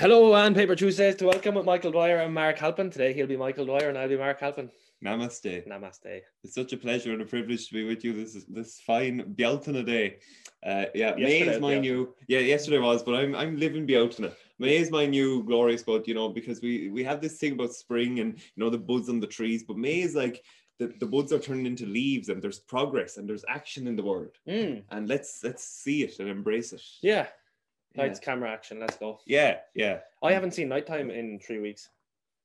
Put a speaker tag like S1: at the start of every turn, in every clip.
S1: Hello and Paper Tuesdays to welcome with Michael Dwyer and Mark Halpin. Today he'll be Michael Dwyer and I'll be Mark Halpin.
S2: Namaste.
S1: Namaste.
S2: It's such a pleasure and a privilege to be with you this is this fine Bealtaine day. Uh, yeah, May is my
S1: was
S2: new. Yeah, yesterday was, but I'm I'm living Bealtaine. May is my new glorious bud, you know, because we we have this thing about spring and you know the buds on the trees, but May is like the, the buds are turning into leaves and there's progress and there's action in the world.
S1: Mm,
S2: And let's let's see it and embrace it.
S1: yeah.
S2: Yeah.
S1: Camera, action. Let's go.
S2: Yeah, yeah.
S1: I haven't seen nighttime in three weeks.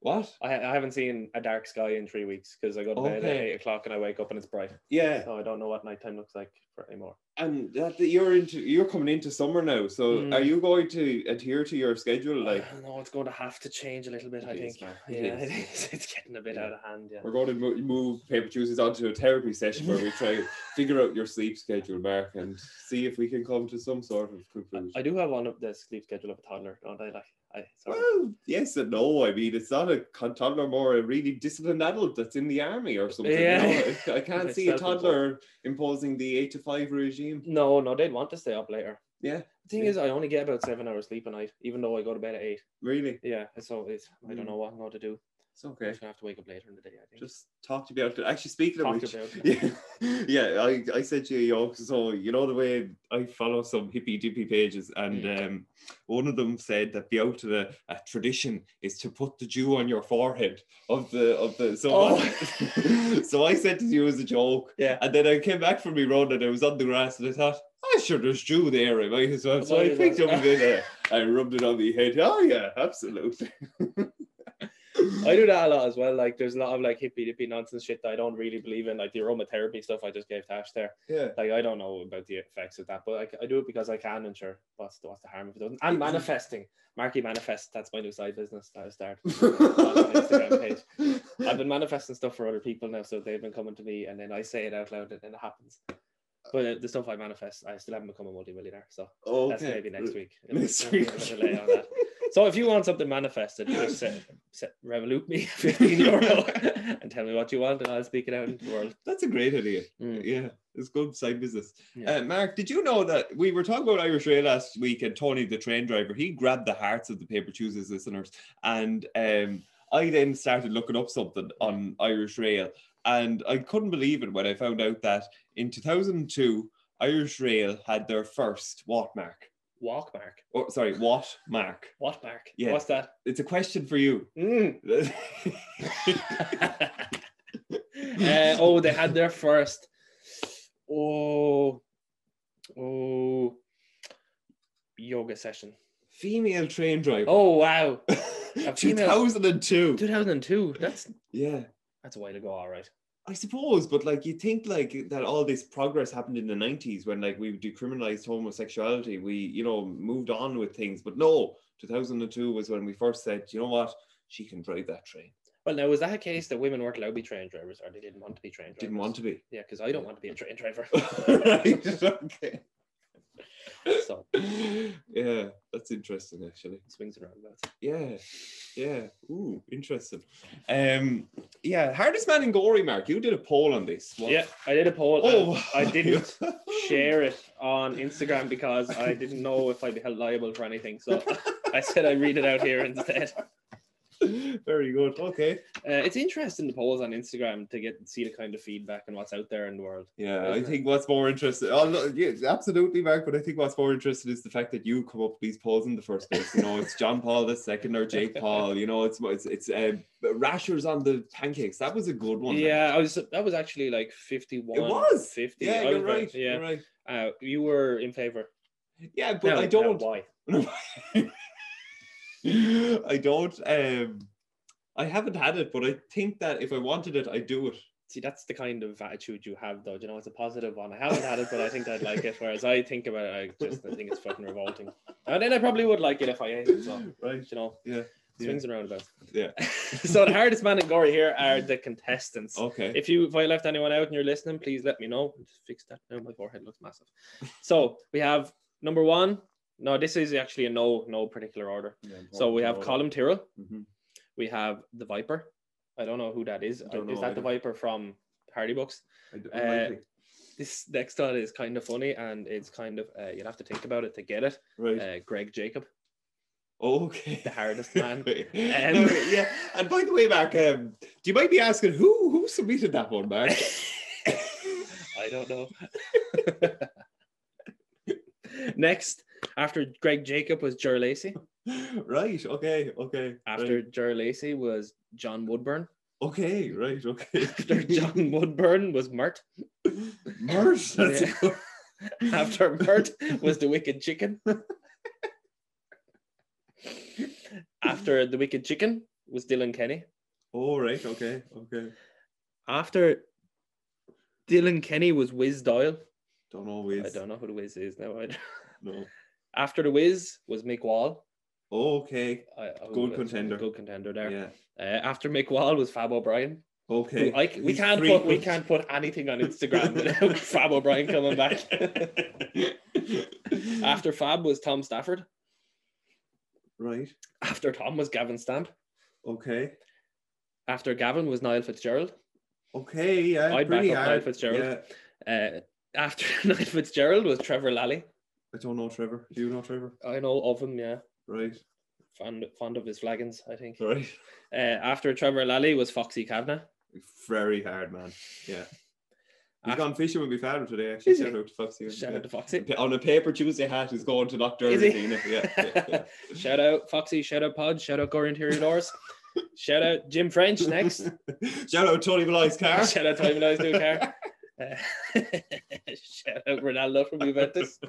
S2: What?
S1: I, I haven't seen a dark sky in three weeks because I go to bed at
S2: Okay.
S1: eight o'clock and I wake up and it's bright.
S2: Yeah.
S1: So I don't know what nighttime looks like for anymore.
S2: And that that you're into you're coming into summer now. So
S1: Mm.
S2: are you going to adhere to your schedule like
S1: know it's going to have to change a little bit. I
S2: It is,
S1: think.
S2: man. It
S1: Yeah,
S2: is.
S1: it is. It's getting a bit
S2: Yeah.
S1: out of hand. Yeah.
S2: We're going to mo- move Paper Tuesdays onto a therapy session where we try to figure out your sleep schedule, Mark, and see if we can come to some sort of conclusion.
S1: I do have one of the sleep schedule of a toddler, don't I? Like, I sorry.
S2: well, yes and no. I mean, it's not a toddler, more a really disciplined adult that's in the army or something.
S1: Yeah.
S2: Know? I, I can't see a toddler imposing the eight to five regime.
S1: No, no, they'd want to stay up later.
S2: Yeah,
S1: The thing
S2: Yeah.
S1: is, I only get about seven hours sleep a night, even though I go to bed at eight.
S2: really.
S1: Yeah, so it's I don't
S2: Mm.
S1: know what I'm going to do.
S2: It's
S1: I'm
S2: okay.
S1: just gonna have to wake up later in the day. I think.
S2: Just talk to me about it. Actually, speaking of which, yeah, yeah. I, I said to you, yo, so you know the way I follow some hippy dippy pages, and
S1: Mm.
S2: um, one of them said that the out of the a tradition is to put the dew on your forehead of the of the so.
S1: Oh.
S2: so I said to you as a joke,
S1: Yeah.
S2: and then I came back from me road and I was on the grass and I thought. Oh, sure, there's dew there. I might as well. So I picked up a bit. Uh, I rubbed it on the head. Oh yeah, absolutely.
S1: I do that a lot as well. Like, there's a lot of like hippy dippy nonsense shit that I don't really believe in, like the aromatherapy stuff I just gave Tash there.
S2: Yeah.
S1: Like, I don't know about the effects of that, but I, I do it because I can, and sure, what's the, what's the harm if it doesn't? And manifesting, Marky manifest. That's my new side business that I start. Instagram page. I've been manifesting stuff for other people now, so they've been coming to me, and then I say it out loud, and then it happens. But uh, the stuff I manifest, I still haven't become a multimillionaire, so
S2: okay.
S1: that's maybe next week.
S2: Next week.
S1: A delay on that. So if you want something manifested, just set, set, Revolut me 15 euro and tell me what you want, and I'll speak it out into the world.
S2: That's a great idea.
S1: Mm.
S2: Yeah, it's good side business.
S1: Yeah.
S2: Uh, Mark, did you know that we were talking about Irish Rail last week and Tony, the train driver, he grabbed the hearts of the Paper Tuesdays listeners. And um, I then started looking up something on Irish Rail. And I couldn't believe it when I found out that in 2002, Irish Rail had their first what mark?
S1: Walk mark.
S2: Oh, sorry, what mark?
S1: What mark?
S2: Yeah.
S1: What's that?
S2: It's a question for you.
S1: Mm. Uh, oh, they had their first. Oh, oh, yoga session.
S2: Female train driver.
S1: Oh wow, female-
S2: 2002.
S1: 2002. That's
S2: Yeah.
S1: that's a while ago. All right.
S2: I suppose, but like you think like that all this progress happened in the 90s when like we decriminalized homosexuality, we you know moved on with things. But no, 2002 was when we first said, you know what, she can drive that train.
S1: Well, now was that a case that women weren't allowed to be train drivers, or they didn't want to be train drivers?
S2: Didn't want to be.
S1: Yeah, because I don't want to be a train driver.
S2: right. Okay.
S1: So
S2: Yeah, that's interesting actually.
S1: swings around that.
S2: Yeah. Yeah. Ooh, interesting. Um yeah, hardest man in Gorey, Mark. You did a poll on this. What-
S1: Yeah, I did a poll.
S2: Oh,
S1: Oh, I didn't share it on Instagram because I didn't know if I'd be held liable for anything. So I said I'd read it out here instead.
S2: Very good. Okay.
S1: Uh, it's interesting the polls on Instagram to get see the kind of feedback and what's out there in the world.
S2: Yeah, I
S1: it?
S2: think what's more interesting, oh, no, yeah, absolutely, Mark. But I think what's more interesting is the fact that you come up with these polls in the first place. You know, it's John Paul the second or Jake Paul. You know, it's it's it's uh, rashers on the pancakes. That was a good one.
S1: Yeah, I was. That was actually like fifty-one.
S2: it was.
S1: 50.
S2: Yeah, you're right.
S1: Yeah,
S2: You're right.
S1: uh, you were in favor.
S2: Yeah, but
S1: Now-
S2: I don't.
S1: why?
S2: I don't. Um, I haven't had it, but I think that if I wanted it, I'd do it.
S1: See, that's the kind of attitude you have, though. You know, it's a positive one. I haven't had it, but I think I'd like it. Whereas I think about it, I just I think it's fucking revolting. And then I probably would like it if I ate it. So,
S2: Right.
S1: you know,
S2: Yeah. Yeah.
S1: swings and roundabouts.
S2: Yeah.
S1: so the hardest man in Gorey here are the contestants.
S2: Okay.
S1: If you if I left anyone out and you're listening, please let me know. Just fix that now. My forehead looks massive. So we have number one. No, this is actually a no no particular order. So we have Colin Tyrrell.
S2: Mhm.
S1: We have the Viper. I don't know who that is. Is that the. Viper from Hardy
S2: Bucks?
S1: Uh. This next one is kind of funny and it's kind of uh, you'll have to think about it to get it.
S2: right.
S1: Uh, Greg Jacob.
S2: Okay.
S1: the hardest man.
S2: Um, yeah. And by the way, Mark, um, do you might be asking who who submitted that one, Mark?
S1: I don't know. Next, after Greg Jacob was Ger Lacey.
S2: right. Okay. Okay.
S1: After
S2: right.
S1: Ger Lacey was John Woodburn.
S2: Okay. Right. Okay.
S1: After John Woodburn was Mert.
S2: Merch. That's
S1: Yeah.
S2: a
S1: After Mert was the Wicked Chicken. After the Wicked Chicken was Dylan Kenny.
S2: Oh, right. Okay. Okay.
S1: After Dylan Kenny was Wiz Doyle.
S2: Don't know. Wiz.
S1: I don't know who the Wiz is now. I-
S2: No.
S1: After the Wiz was Mick Wall.
S2: Okay.
S1: I, I
S2: Good contender.
S1: Good contender there.
S2: Yeah.
S1: Uh, after Mick Wall was Fab O'Brien. who
S2: Okay.
S1: We
S2: He's
S1: can't put we can't put anything on Instagram without Fab O'Brien coming back. After Fab was Tom Stafford.
S2: right.
S1: After Tom was Gavin Stamp.
S2: Okay.
S1: After Gavin was Niall Fitzgerald.
S2: Okay. Yeah.
S1: I'd
S2: pretty
S1: back up Niall. Fitzgerald.
S2: Yeah.
S1: Uh, after Niall Fitzgerald was Trevor Lally.
S2: I don't know Trevor. Do you know Trevor?
S1: I know of him, yeah.
S2: Right.
S1: Fond fond of his flagons, I think.
S2: Right.
S1: Uh, after Trevor Lally was Foxy Kavanagh.
S2: Very hard, man. Yeah. He's gone fishing with my father today. Actually, shout out to Foxy.
S1: Shout
S2: yeah.
S1: out to Foxy.
S2: On a paper Tuesday hat, he's going to Dr.
S1: Is he?
S2: Yeah, yeah, yeah.
S1: Shout out Foxy, shout out Pod, shout out Gore Interior Doors. shout out Jim French next.
S2: Shout out Tony Malloy's car.
S1: Shout out Tony Malloy's new car. Uh, shout out Ronaldo from Juventus.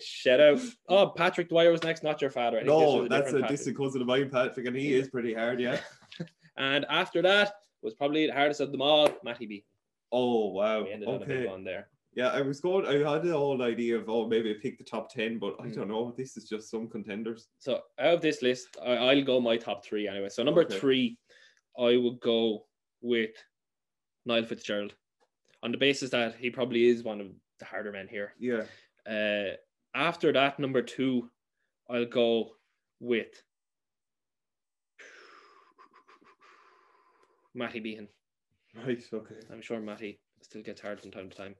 S1: Shout out. Oh, Patrick Dwyer was next, not your father.
S2: No,
S1: was
S2: that's a
S1: Patrick.
S2: distant cousin of mine, Patrick, and he is pretty hard, yeah.
S1: And after that was probably the hardest of them all, Matty B.
S2: Oh, wow.
S1: We ended on
S2: Okay.
S1: one there.
S2: Yeah, I was going, I had the whole idea of, oh, maybe pick the top 10, but I
S1: Mm.
S2: don't know. This is just some contenders.
S1: So out of this list, I, I'll go my top three anyway. So number
S2: Okay.
S1: three, I would go with Niall Fitzgerald, on the basis that he probably is one of the harder men here.
S2: Yeah.
S1: Uh, after that, number two, I'll go with Matty Behan.
S2: Right, okay.
S1: I'm sure Matty still gets hard from time to time.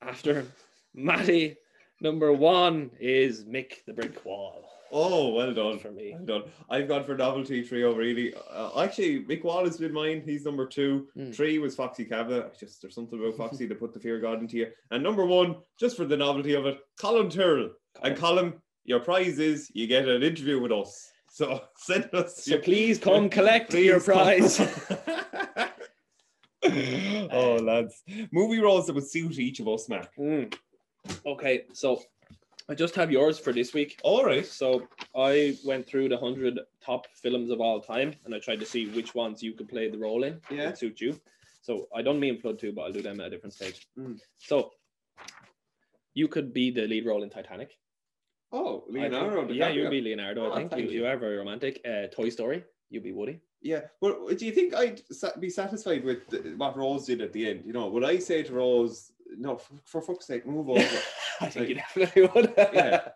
S1: After Matty, number one is Mick the Brick Wall
S2: Oh, well done.
S1: for me.
S2: Well done. I've gone for novelty trio, really. Uh, actually, Mick Wall has been mine. He's number two.
S1: Mm.
S2: Three was Foxy Cava. Just there's something about Foxy to put the fear of God into you. And number one, just for the novelty of it, Colin Tyrrell. And Colin, your prize is you get an interview with us. So send us
S1: So
S2: your
S1: please come collect your
S2: Please come.
S1: prize.
S2: oh, lads. Movie roles that would suit each of us, Mark.
S1: Mm. Okay, so I just have yours for this week.
S2: All right.
S1: So I went through the hundred top films of all time, and I tried to see which ones you could play the role in.
S2: Yeah.
S1: would suit you. So I don't mean Flood two, but I'll do them at a different stage.
S2: Mm.
S1: So you could be the lead role in Titanic.
S2: Oh,
S1: I think-
S2: Leonardo.
S1: yeah, you'd be Leonardo.
S2: Oh,
S1: I think you, you
S2: you.
S1: are very romantic. Uh, Toy Story, you'd be Woody.
S2: Yeah, well, do you think I'd sa- be satisfied with what Rose did at the end? You know, would I say to Rose, "No, for, for fuck's sake, move over"?
S1: I think
S2: Like-
S1: you definitely would.
S2: Yeah.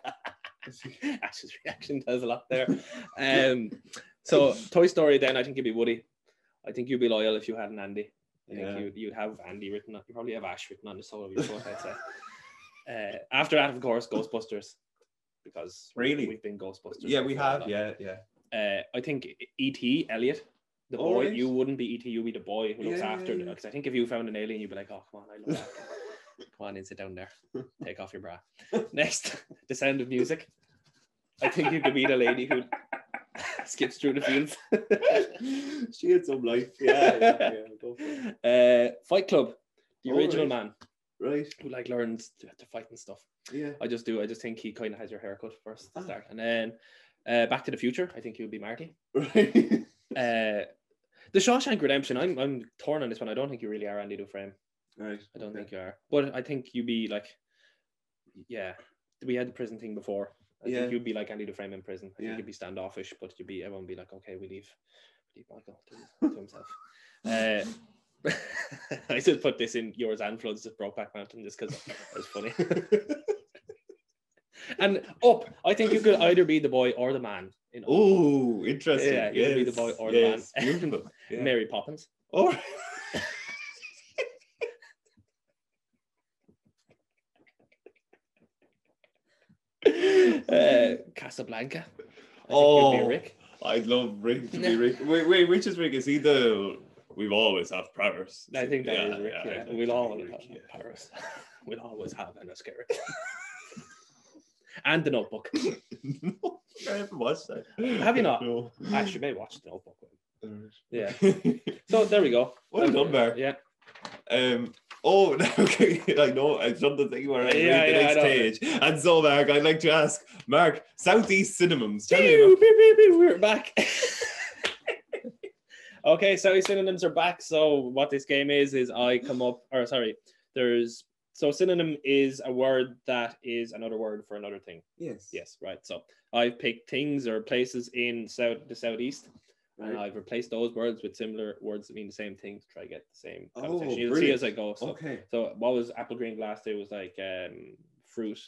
S1: Ash's reaction tells a lot there. Um, so Toy Story, then I think you'd be Woody. I think you'd be loyal if you had an Andy. I think
S2: Yeah.
S1: you'd, you'd have Andy written. on You probably have Ash written on the sole of your foot. I'd say. Uh, after that, of course, Ghostbusters, because
S2: Really?
S1: we've been Ghostbusters.
S2: yeah, we have. Yeah, yeah.
S1: Uh, I think E.T. Elliot, the
S2: Oh,
S1: boy. You wouldn't be E.T. You'd be the boy who looks
S2: Yeah,
S1: after.
S2: yeah, yeah.
S1: Because I think if you found an alien, you'd be like, "Oh, come on, I love that. Come on in, sit down there, take off your bra." Next, The Sound of Music. I think you could be the lady who skips through the fields.
S2: she had some life. Yeah, yeah, yeah, go for it.
S1: uh, Fight Club, the original
S2: right.
S1: man
S2: Right.
S1: who like learns to, to fight and stuff.
S2: Yeah.
S1: I just do. I just think he kind of has your haircut first to
S2: Ah.
S1: start, and then uh, Back to the Future. I think he would be Marty.
S2: Right.
S1: Uh, the Shawshank Redemption. I'm I'm torn on this one. I don't think you really are Andy Dufresne.
S2: Right.
S1: I don't
S2: okay.
S1: think you are, but I think you'd be like, yeah. We had the prison thing before. I
S2: Yeah.
S1: think you'd be like Andy Dufresne in prison. I
S2: Yeah.
S1: think you'd be standoffish, but you'd be everyone would be like, okay, we leave, leave Michael to, to himself. Uh, I just put this in yours and Flood's just Brokeback Mountain just because it was funny. and up, I think you could either be the boy or the man. In
S2: Oh, interesting.
S1: Yeah, you could be the boy or the man.
S2: Beautiful. Yeah.
S1: Mary Poppins.
S2: Oh.
S1: Uh, Casablanca. I
S2: Oh,
S1: Rick.
S2: I'd love Rick to be Rick. Wait, wait, which is Rick? Is he the? We've always have Paris.
S1: I think that is
S2: Yeah,
S1: Rick.
S2: yeah,
S1: Yeah, we'll always
S2: Rick,
S1: have. Paris. we'll always have an Oscar. and the Notebook.
S2: no, I haven't watched that.
S1: Have you not?
S2: No.
S1: Actually, maybe watch the Notebook. Yeah.
S2: Yeah.
S1: So there we go.
S2: Well done, Mark.
S1: Yeah.
S2: Um. Oh, okay. I know. I've done the thing where I
S1: Yeah,
S2: read the
S1: yeah,
S2: next
S1: know.
S2: page, and so Mark, I'd like to ask Mark, Southeast synonyms. Tell me about.
S1: We're back. okay, so synonyms are back. So what this game is is I come up, or sorry, there's so synonym is a word that is another word for another thing.
S2: Yes.
S1: Yes, right. So I've picked things or places in south the southeast, and I've replaced those words with similar words that mean the same thing to try to get the same
S2: Oh,
S1: connotation. You'll see as I go. So,
S2: Okay.
S1: so what was apple green glass day was like um, fruit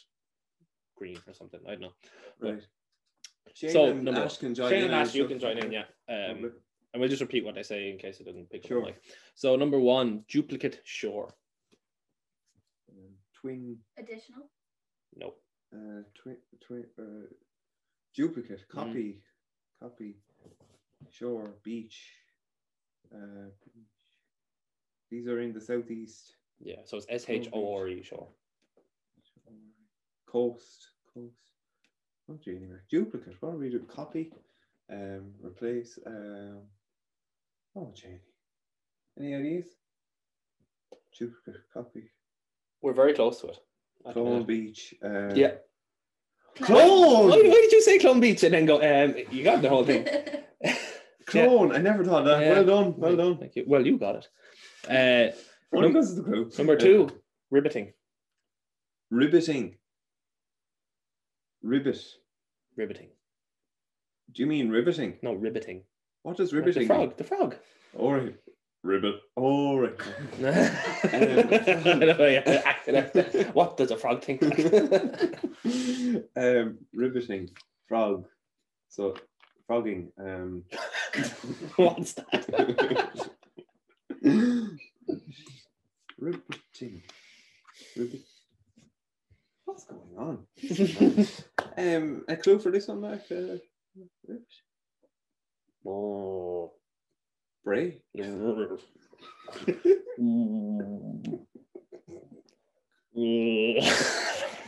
S1: green or something. I don't know.
S2: Right. Shane
S1: So,
S2: and
S1: number-
S2: Ash can join
S1: Shane
S2: in.
S1: and Ash, you can join in, yeah. Um, and we'll just repeat what I say in case it doesn't pick
S2: Sure.
S1: up. Like, so number one, duplicate shore.
S2: Um, twin.
S3: Additional.
S1: No.
S2: Uh, twin. Twin. Uh, duplicate. Copy. Copy. Shore. Beach. Uh, beach. These are in the southeast.
S1: Yeah. So it's S H O R E shore.
S2: Coast. Coast. Not anywhere. Duplicate. What do we do? Copy. Um, replace. Um, oh, Janie. Any ideas? Duplicate. Copy.
S1: We're very close to it. at the
S2: Clone. Beach. Uh,
S1: Yeah.
S2: Clone.
S1: Why, why did you say Clone Beach and then go? Um, you got the whole thing.
S2: Clone. I never thought that.
S1: Yeah.
S2: Well done. Well done.
S1: Thank you. Well, you got it. Uh,
S2: Only
S1: Num-
S2: because of the clue.
S1: number two, riveting.
S2: Ribbiting. Ribbit.
S1: Riveting.
S2: Do you mean riveting?
S1: No, riveting.
S2: What does
S1: Like
S2: riveting
S1: The
S2: mean?
S1: frog. The frog.
S2: All right. Ribbit. All right.
S1: what does a frog think?
S2: um, riveting. Frog. So, frogging. Um,
S1: What's that?
S2: Ribbit. What's going on? Um, a clue for this one, Mark? Uh,
S1: oh.
S2: Bray.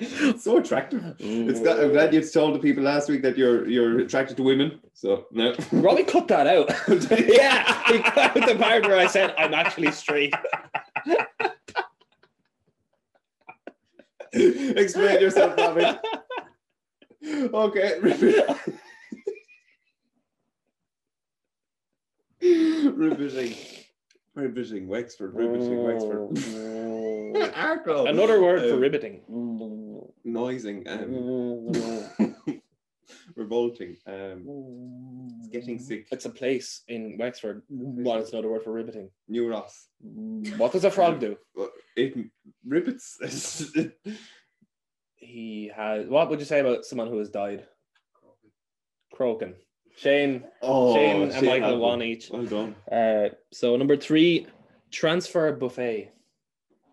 S2: so attractive. It's got, I'm glad you told the people last week that you're you're attracted to women. So no.
S1: Robbie cut that out. yeah, he cut out the part where I said I'm actually straight.
S2: Explain yourself, Bobby. Okay. Riveting. Riveting Wexford. Riveting Wexford. Oh, Arkle.
S1: Another word for riveting. Mm.
S2: Noising. Um, revolting. Um, it's getting sick.
S1: It's a place in Wexford. What is another word for riveting?
S2: New Ross.
S1: What does a frog do?
S2: It ribbits.
S1: He has. What would you say about someone who has died? Croaking. Shane,
S2: oh,
S1: Shane and
S2: Shane
S1: Michael
S2: had
S1: one each.
S2: Well done.
S1: Uh, so number three, transfer buffet.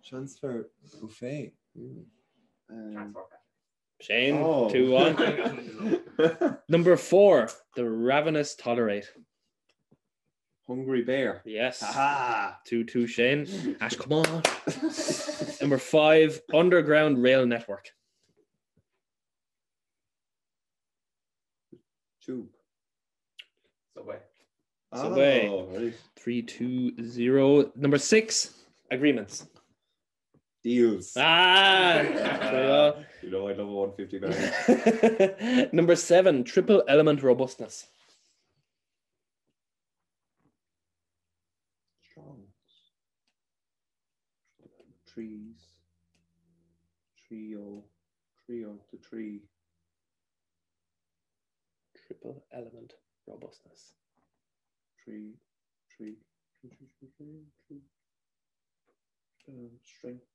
S2: Transfer buffet. Um,
S1: Shane,
S2: oh.
S1: two one. Number four, the ravenous tolerate.
S2: Hungry bear.
S1: Yes.
S2: Aha.
S1: Two two Shane. Ash, come on. Number five, underground rail network.
S2: Tube.
S4: Subway.
S1: Subway.
S2: Oh, right.
S1: Three two zero. Number six, agreements.
S2: Deals.
S1: Ah. there
S2: you know I love a 159.
S1: Number seven, triple element robustness.
S2: Strong. Trees. Trio. Trio to tree.
S1: Triple element robustness.
S2: Tree. Tree. Tree. Tree. Tree. Tree. tree. Um, strength.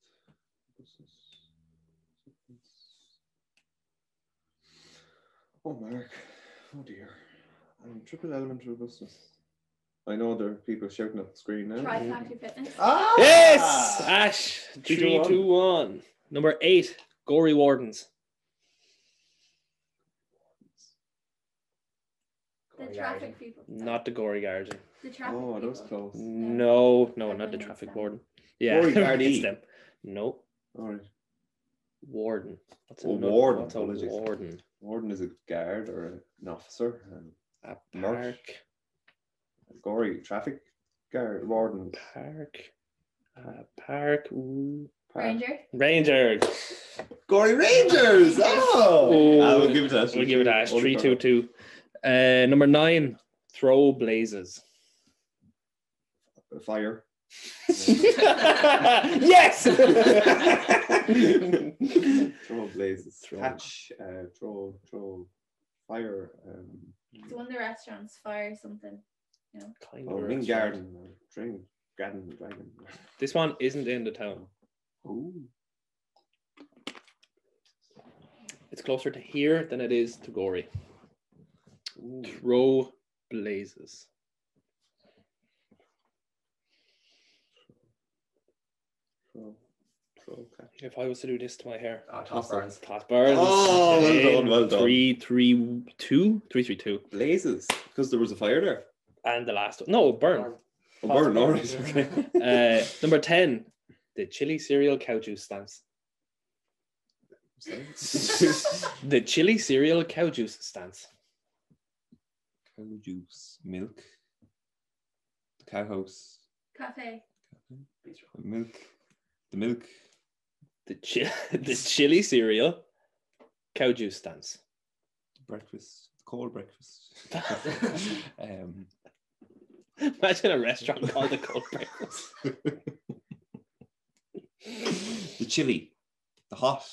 S2: Oh, Mark. Oh, dear. Um, triple element robustness. I know there are people shouting at the screen now.
S3: Try Factory Fitness.
S2: Ah!
S1: Yes! Ash,
S2: Three, two, one.
S1: two, one. Number eight, Gorey Wardens.
S3: The traffic people.
S1: Not the Gorey Guardian.
S3: The traffic.
S2: Oh, those was close.
S1: No, no, not the traffic warden. Yeah,
S2: gory
S1: them. Nope.
S2: All right.
S1: warden. What's
S2: Oh,
S1: another-
S2: warden,
S1: What's a
S2: apologies.
S1: warden?
S2: Warden is a guard or an officer. Um,
S1: A
S2: Mark.
S1: park.
S2: gory traffic guard, warden.
S1: Park. A park. Ooh.
S2: Park.
S3: Ranger.
S1: Ranger.
S2: Gorey Rangers. Oh,
S1: Oh,
S2: I will give it to Ash.
S1: We'll give it a
S2: Only
S1: three
S2: for
S1: two
S2: her.
S1: two. Uh, number nine. Throw blazes.
S2: Fire.
S1: yes.
S2: throw blazes.
S1: Throw.
S2: Catch. Uh, throw. Throw. Fire. Um,
S3: It's one of the restaurants. Fire something.
S1: kind
S2: oh,
S1: of
S2: ring garden. Or dragon. Garden. Dragon.
S1: This one isn't in the town.
S2: Ooh.
S1: It's closer to here than it is to Gorey.
S2: Ooh.
S1: Throw blazes.
S2: Throw. Throw. Catch.
S1: If I was to do this to my hair,
S4: Oh, Toss Burns.
S1: Toss Burns.
S2: Oh, well done, well done.
S1: Three, three, two, three, three, two,
S2: Blazes. Because there was a fire there.
S1: and the last one. No, burn.
S2: Oh,
S1: Toss
S2: burn. All
S1: Burns.
S2: right. Okay.
S1: Uh, number ten, the chili cereal cow juice stance. The chili cereal cow juice stance.
S2: cow juice, milk, the cow house,
S3: Cafe.
S4: Bistro.
S2: the milk, the milk,
S1: The chi- the chili cereal cow juice stance.
S2: breakfast, cold breakfast. um,
S1: Imagine a restaurant called the cold breakfast.
S2: the chili, the hot,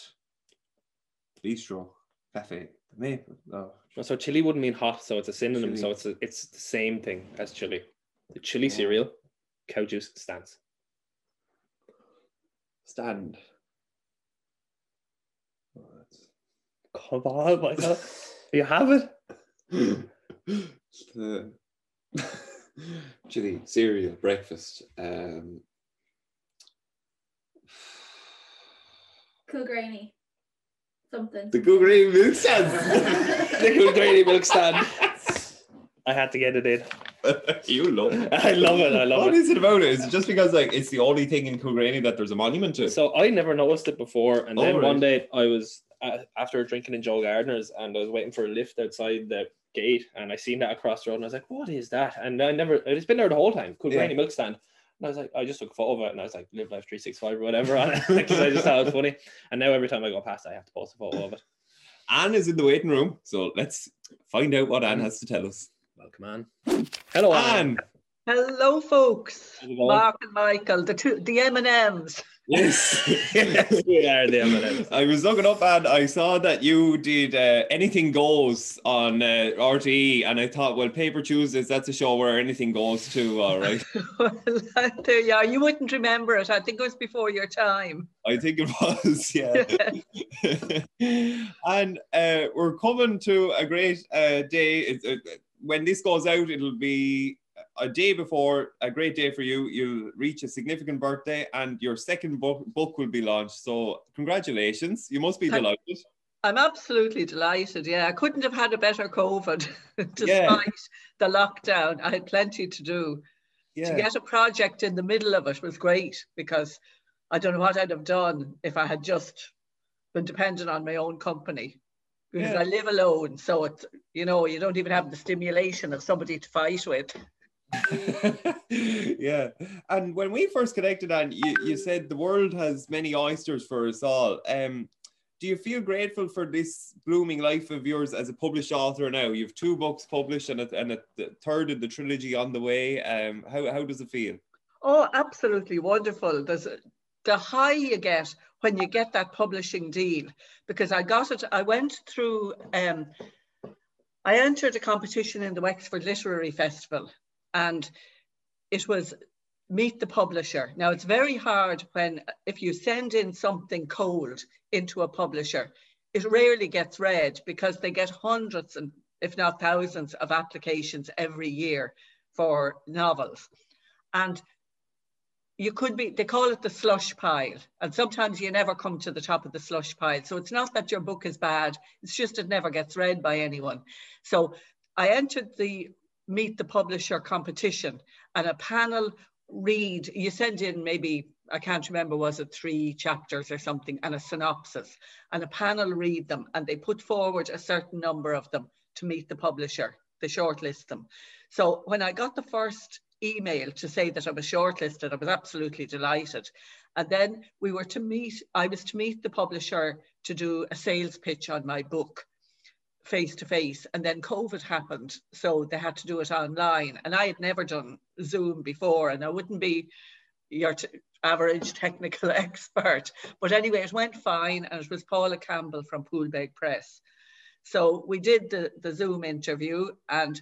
S2: bistro, cafe, the maple.
S1: No, So chili wouldn't mean hot, so it's a synonym.
S2: Chili.
S1: So it's a, it's the same thing as chili. The chili
S2: Oh.
S1: cereal cow juice stance.
S2: Stand. Oh,
S1: Come on, Michael. You have it.
S2: the chili cereal breakfast. Um,
S3: Kilgraney. Something.
S2: the Google milk stand.
S1: The Kilgraney milk stand. I had to get it in.
S2: You love it.
S1: I love it. I love
S2: What
S1: it.
S2: is it about it? Is it just because like it's the only thing in Kilgraney that there's a monument to?
S1: So I never noticed it before, and
S2: Oh,
S1: then
S2: right.
S1: one day I was uh, after drinking in Joe Gardner's, and I was waiting for a lift outside the gate, and I seen that across the road, and I was like, "What is that?" And I never, it's been there the whole time. Cool
S2: Yeah.
S1: Milk Stand. And I was like, I just took a photo of it, and I was like, "Live Life 365" or whatever on it, because I just thought it was funny. And now every time I go past, I have to post a photo of it.
S2: Anne is in the waiting room, so let's find out what Anne has to tell us.
S1: Welcome, Anne. Hello, Anne.
S2: Anne,
S5: Hello, folks.
S1: How's?
S5: Mark and Michael, the two, the M and M's.
S2: yes,
S1: yes, we are the M&Ms.
S2: I was looking up and I saw that you did uh, Anything Goes on uh, RTE, and I thought, well, Paper Tuesdays, that's a show where anything goes too, all right.
S5: there you are. You wouldn't remember it. I think it was before your time.
S2: I think it was, yeah. and uh, we're coming to a great uh, day. It's, uh, when this goes out, it'll be a day before a great day for you. You'll reach a significant birthday, and your second book, book will be launched. So, congratulations! You must be
S5: Thank-
S2: delighted.
S5: I'm absolutely delighted. Yeah, I couldn't have had a better COVID despite
S2: Yeah.
S5: the lockdown. I had plenty to do. To get a project in the middle of it was great because I don't know what I'd have done if I had just been dependent on my own company. Because
S2: Yeah.
S5: I live alone, so it's you know you don't even have the stimulation of somebody to fight with.
S2: yeah. And when we first connected, and you, you said the world has many oysters for us all. Um, do you feel grateful for this blooming life of yours as a published author now? You've two books published and a, and a third of the trilogy on the way. Um, how, how does it feel?
S5: Oh, absolutely wonderful. There's the high you get when you get that publishing deal because I got it. I went through. Um, I entered a competition in the Wexford Literary Festival, and it was meet the publisher. Now it's very hard when if you send in something cold into a publisher, it rarely gets read because they get hundreds and if not thousands of applications every year for novels. And you could be, they call it the slush pile. And sometimes you never come to the top of the slush pile. So it's not that your book is bad, it's just it never gets read by anyone. So I entered the Meet the Publisher competition and a panel read, you send in maybe, I can't remember, was it three chapters or something, and a synopsis, and a panel read them, and they put forward a certain number of them to meet the publisher, they shortlist them. So when I got the first email to say that I was shortlisted, I was absolutely delighted. And then we were to meet, I was to meet the publisher to do a sales pitch on my book face to face. And then covid happened so they had to do it online. And i had never done zoom before and i wouldn't be your average technical expert. But anyway it went fine and it was paula campbell from poolbeg press. So we did the, the zoom interview and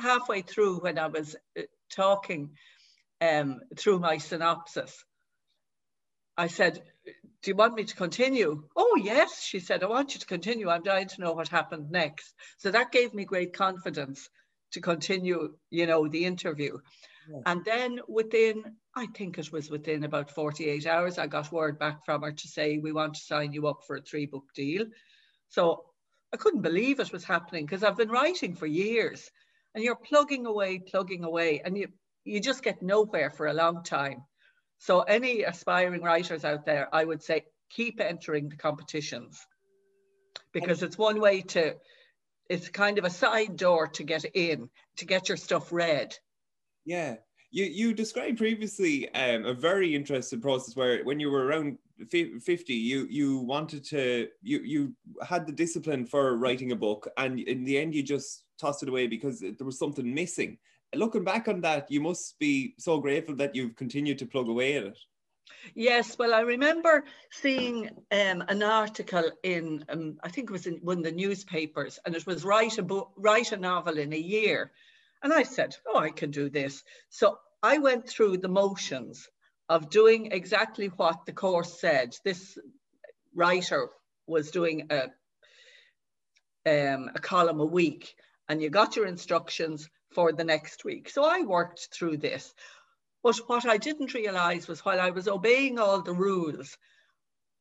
S5: halfway through when i was uh, talking um, through my synopsis i said do you want me to continue? Oh, yes, she said, I want you to continue. I'm dying to know what happened next. So that gave me great confidence to continue, you know, the interview. Yeah. And then within, I think it was within about 48 hours, I got word back from her to say, we want to sign you up for a three book deal. So I couldn't believe it was happening because I've been writing for years and you're plugging away, plugging away, and you, you just get nowhere for a long time. So any aspiring writers out there, I would say keep entering the competitions because it's one way to, it's kind of a side door to get in, to get your stuff read.
S2: Yeah. You, you described previously um, a very interesting process where when you were around 50 you you wanted to you you had the discipline for writing a book and in the end you just tossed it away because there was something missing looking back on that, you must be so grateful that you've continued to plug away at it.
S5: Yes, well, I remember seeing um, an article in, um, I think it was in one of the newspapers, and it was write a book, write a novel in a year, and I said, "Oh, I can do this." So I went through the motions of doing exactly what the course said. This writer was doing a um, a column a week, and you got your instructions for the next week. So I worked through this. But what I didn't realize was while I was obeying all the rules,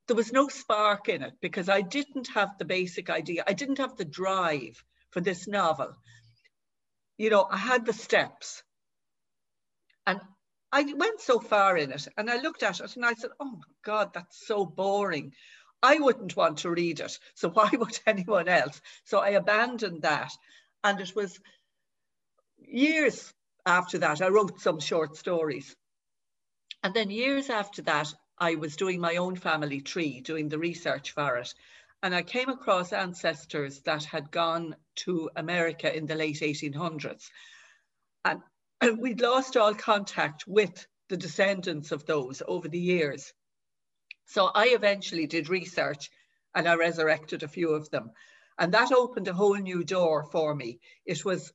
S5: there was no spark in it because I didn't have the basic idea. I didn't have the drive for this novel. You know, I had the steps. And I went so far in it and I looked at it and I said, oh my God, that's so boring. I wouldn't want to read it. So why would anyone else? So I abandoned that. And it was years after that, I wrote some short stories. And then years after that, I was doing my own family tree, doing the research for it. And I came across ancestors that had gone to America in the late 1800s. And, we'd lost all contact with the descendants of those over the years. So I eventually did research and I resurrected a few of them. And that opened a whole new door for me. It was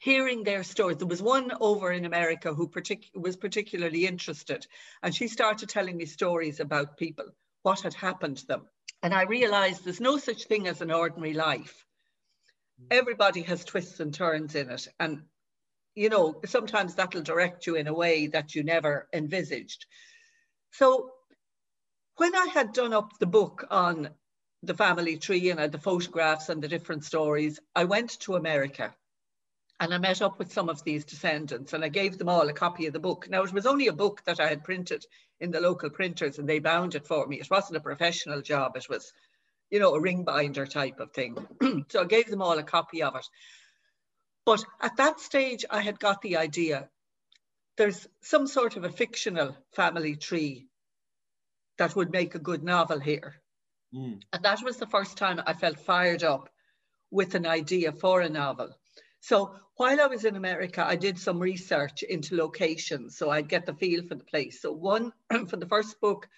S5: hearing their stories. There was one over in America who partic- was particularly interested, and she started telling me stories about people, what had happened to them. And I realized there's no such thing as an ordinary life. Hmm. Everybody has twists and turns in it. And, you know, sometimes that'll direct you in a way that you never envisaged. So when I had done up the book on the family tree and the photographs and the different stories, I went to America and I met up with some of these descendants and I gave them all a copy of the book. Now, it was only a book that I had printed in the local printers and they bound it for me. It wasn't a professional job, it was, you know, a ring binder type of thing. so I gave them all a copy of it. But at that stage, I had got the idea there's some sort of a fictional family tree that would make a good novel here. Mm. And that was the first time I felt fired up with an idea for a novel. So while I was in America, I did some research into locations so I'd get the feel for the place. So one for the first book,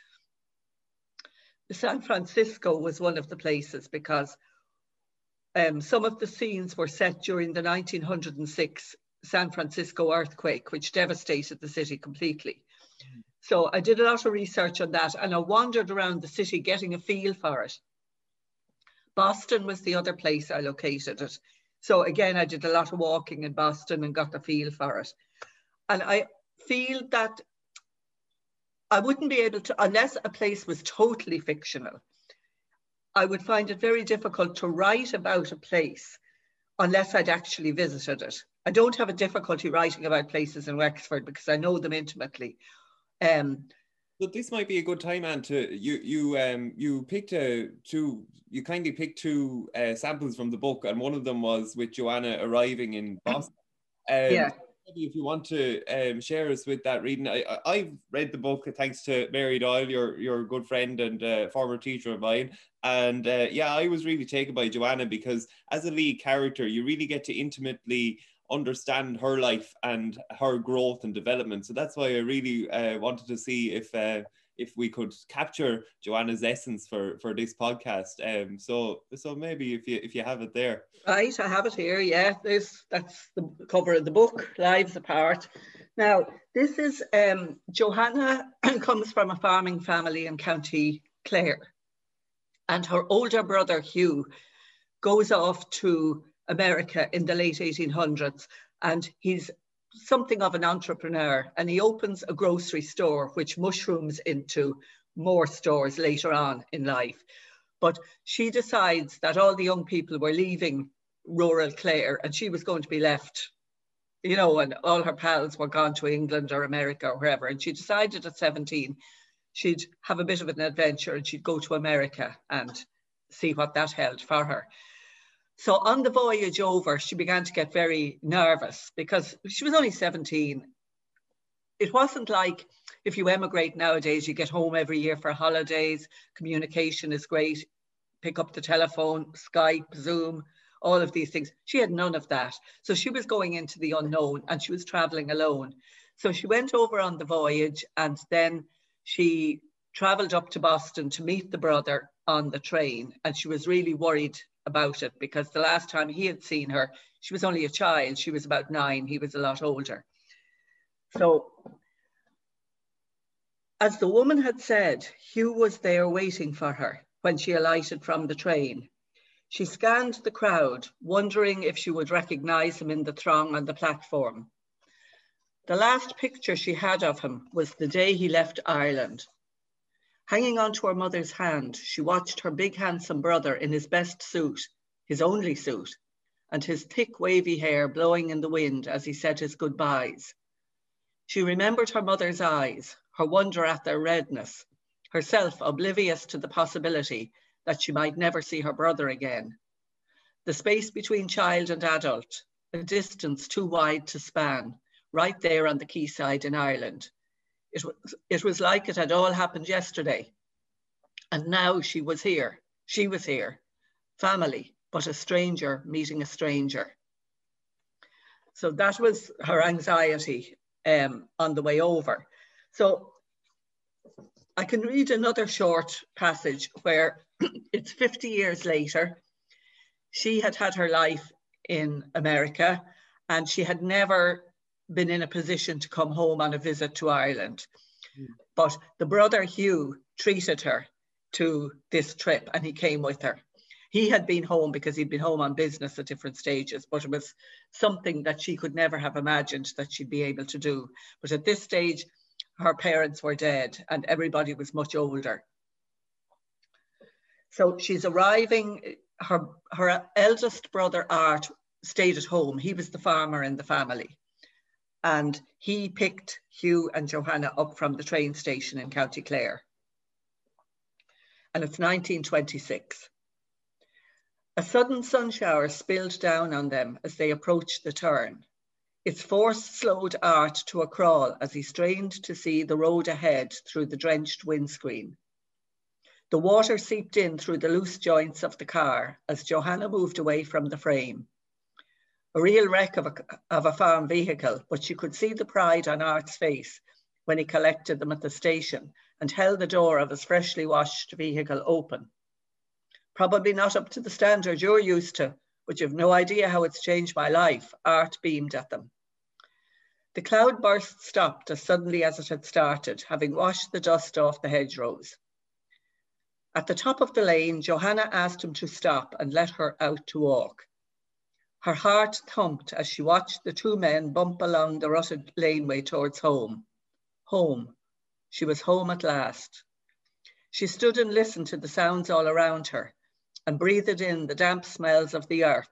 S5: San Francisco was one of the places because um, some of the scenes were set during the 1906 San Francisco earthquake, which devastated the city completely. So I did a lot of research on that and I wandered around the city getting a feel for it. Boston was the other place I located it. So again, I did a lot of walking in Boston and got the feel for it. And I feel that I wouldn't be able to, unless a place was totally fictional, I would find it very difficult to write about a place unless I'd actually visited it. I don't have a difficulty writing about places in Wexford because I know them intimately. Um,
S2: But this might be a good time, Anne, to you you um you picked a two you kindly picked two uh, samples from the book, and one of them was with Johanna arriving in Boston. Um,
S5: Yeah.
S2: Maybe if you want to um, share us with that reading, I, I I've read the book thanks to Mary Doyle, your your good friend and uh, former teacher of mine, and uh, yeah, I was really taken by Johanna because as a lead character, you really get to intimately understand her life and her growth and development. So that's why I really uh, wanted to see if uh, if we could capture Johanna's essence for for this podcast. Um, so so maybe if you if you have it there.
S5: Right, I have it here. Yeah, this that's the cover of the book, Lives Apart. Now, this is um, Johanna comes from a farming family in County Clare, and her older brother Hugh goes off to America in the late 1800s, and he's something of an entrepreneur, and he opens a grocery store which mushrooms into more stores later on in life. But she decides that all the young people were leaving rural Clare and she was going to be left, you know, and all her pals were gone to England or America or wherever. And she decided at 17 she'd have a bit of an adventure and she'd go to America and see what that held for her. So on the voyage over, she began to get very nervous because she was only 17. It wasn't like if you emigrate nowadays, you get home every year for holidays, communication is great, pick up the telephone, Skype, Zoom, all of these things. She had none of that. So she was going into the unknown and she was traveling alone. So she went over on the voyage and then she traveled up to Boston to meet the brother on the train. And she was really worried about it because the last time he had seen her, she was only a child. She was about nine, he was a lot older. So, as the woman had said, Hugh was there waiting for her when she alighted from the train. She scanned the crowd, wondering if she would recognize him in the throng on the platform. The last picture she had of him was the day he left Ireland. Hanging on to her mother's hand, she watched her big handsome brother in his best suit, his only suit, and his thick wavy hair blowing in the wind as he said his goodbyes. She remembered her mother's eyes, her wonder at their redness, herself oblivious to the possibility that she might never see her brother again. The space between child and adult, a distance too wide to span, right there on the quayside in Ireland. It was, it was like it had all happened yesterday. And now she was here. She was here. Family, but a stranger meeting a stranger. So that was her anxiety um, on the way over. So I can read another short passage where it's 50 years later. She had had her life in America and she had never been in a position to come home on a visit to Ireland. Mm. But the brother Hugh treated her to this trip and he came with her. He had been home because he'd been home on business at different stages, but it was something that she could never have imagined that she'd be able to do. But at this stage, her parents were dead and everybody was much older. So she's arriving, her, her eldest brother Art stayed at home. He was the farmer in the family. And he picked Hugh and Johanna up from the train station in County Clare. And it's 1926. A sudden sun shower spilled down on them as they approached the turn. Its force slowed Art to a crawl as he strained to see the road ahead through the drenched windscreen. The water seeped in through the loose joints of the car as Johanna moved away from the frame. A real wreck of a, of a farm vehicle, but she could see the pride on Art's face when he collected them at the station and held the door of his freshly washed vehicle open. Probably not up to the standard you're used to, but you've no idea how it's changed my life, Art beamed at them. The cloud burst stopped as suddenly as it had started, having washed the dust off the hedgerows. At the top of the lane, Johanna asked him to stop and let her out to walk. Her heart thumped as she watched the two men bump along the rutted laneway towards home. Home. She was home at last. She stood and listened to the sounds all around her and breathed in the damp smells of the earth,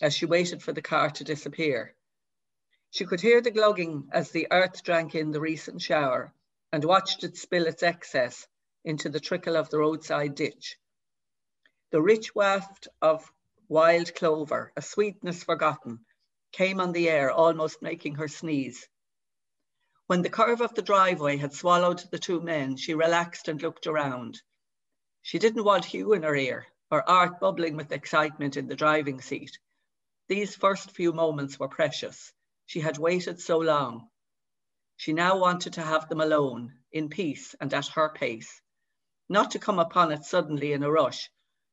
S5: as she waited for the car to disappear. She could hear the glugging as the earth drank in the recent shower and watched it spill its excess into the trickle of the roadside ditch. The rich waft of wild clover, a sweetness forgotten, came on the air, almost making her sneeze. When the curve of the driveway had swallowed the two men, she relaxed and looked around. She didn't want Hugh in her ear or Art bubbling with excitement in the driving seat. These first few moments were precious. She had waited so long. She now wanted to have them alone, in peace and at her pace, not to come upon it suddenly in a rush,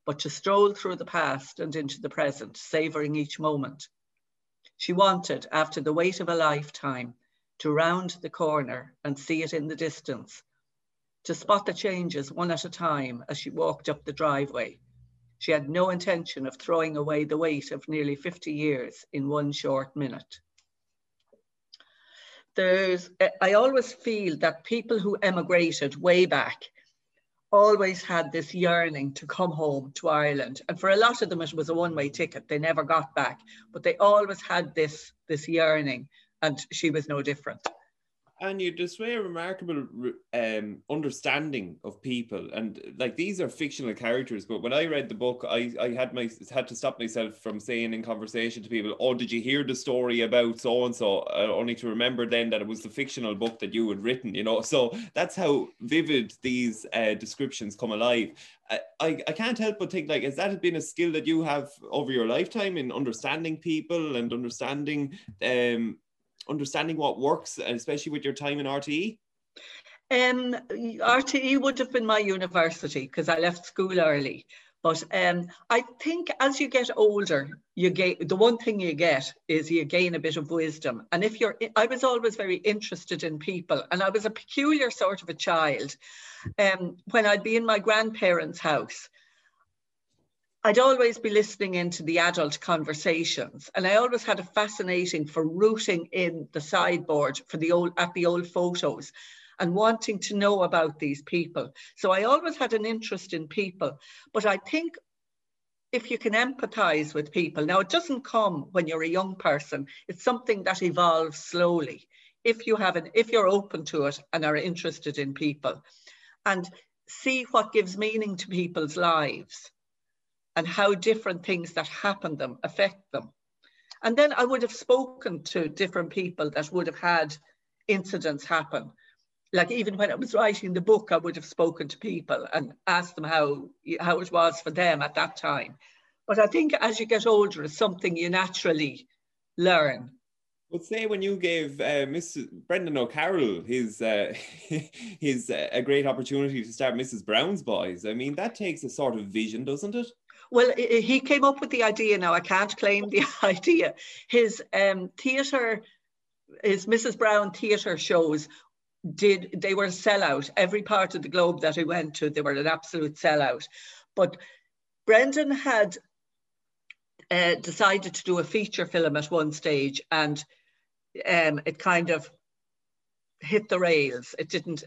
S5: but to stroll through the past and into the present, savouring each moment. She wanted, after the weight of a lifetime, to round the corner and see it in the distance, to spot the changes one at a time as she walked up the driveway. She had no intention of throwing away the weight of nearly 50 years in one short minute. There's, I always feel that people who emigrated way back always had this yearning to come home to Ireland. And for a lot of them, it was a one-way ticket. They never got back, but they always had this, this yearning and she was no different
S2: and you display a remarkable um, understanding of people. And like these are fictional characters but when i read the book i i had my had to stop myself from saying in conversation to people oh did you hear the story about so and so only to remember then that it was the fictional book that you had written you know? So that's how vivid these uh, descriptions come alive. I, I can't help but think like has that been a skill that you have over your lifetime in understanding people and understanding um understanding what works, especially with your time in RTE?
S5: Um, RTE would have been my university because I left school early. But um, I think as you get older, you get the one thing you get is you gain a bit of wisdom. And if you're, I was always very interested in people, and I was a peculiar sort of a child. Um, when I'd be in my grandparents' house, I'd always be listening into the adult conversations, and I always had a fascinating for rooting in the sideboard for the old at the old photos and wanting to know about these people. So I always had an interest in people, but I think if you can empathize with people, now it doesn't come when you're a young person, it's something that evolves slowly. If you have an, if you're open to it and are interested in people and see what gives meaning to people's lives and how different things that happen them affect them. And then I would have spoken to different people that would have had incidents happen. Like even when I was writing the book, I would have spoken to people and asked them how, how it was for them at that time. But I think as you get older, it's something you naturally learn.
S2: But say when you gave uh. Brendan O'Carroll his uh, his uh, a great opportunity to start Mrs. Brown's Boys. I mean, that takes a sort of vision, doesn't it?
S5: Well, he came up with the idea. Now I can't claim the idea. His um, theatre, his Mrs. Brown theatre shows did they were a sellout. Every part of the globe that he went to, they were an absolute sellout. But Brendan had uh, decided to do a feature film at one stage, and um, it kind of hit the rails. It didn't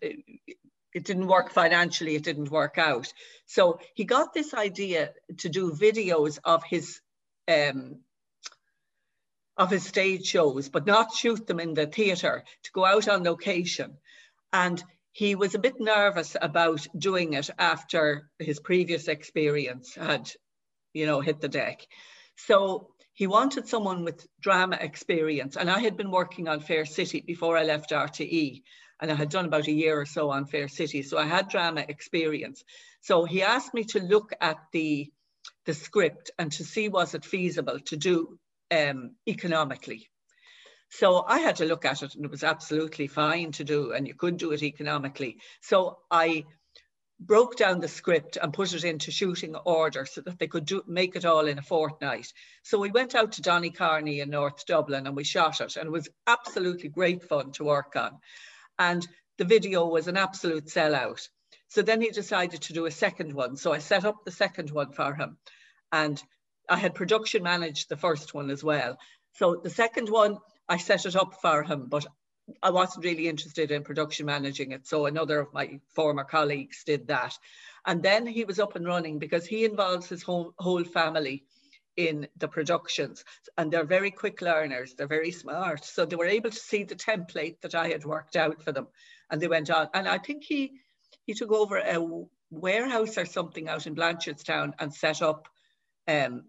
S5: it didn't work financially, it didn't work out. So he got this idea to do videos of his um, of his stage shows, but not shoot them in the theatre, to go out on location. And he was a bit nervous about doing it after his previous experience had, you know, hit the deck. So he wanted someone with drama experience. And I had been working on Fair City before I left RTE and I had done about a year or so on Fair City. So I had drama experience. So he asked me to look at the, the script and to see was it feasible to do um, economically. So I had to look at it and it was absolutely fine to do and you could do it economically. So I broke down the script and put it into shooting order so that they could do, make it all in a fortnight. So we went out to Donnycarney in North Dublin and we shot it and it was absolutely great fun to work on and the video was an absolute sellout. So then he decided to do a second one. So I set up the second one for him and I had production managed the first one as well. So the second one, I set it up for him, but I wasn't really interested in production managing it. So another of my former colleagues did that. And then he was up and running because he involves his whole, whole family in the productions and they're very quick learners they're very smart so they were able to see the template that i had worked out for them and they went on and i think he he took over a warehouse or something out in blanchardstown and set up um,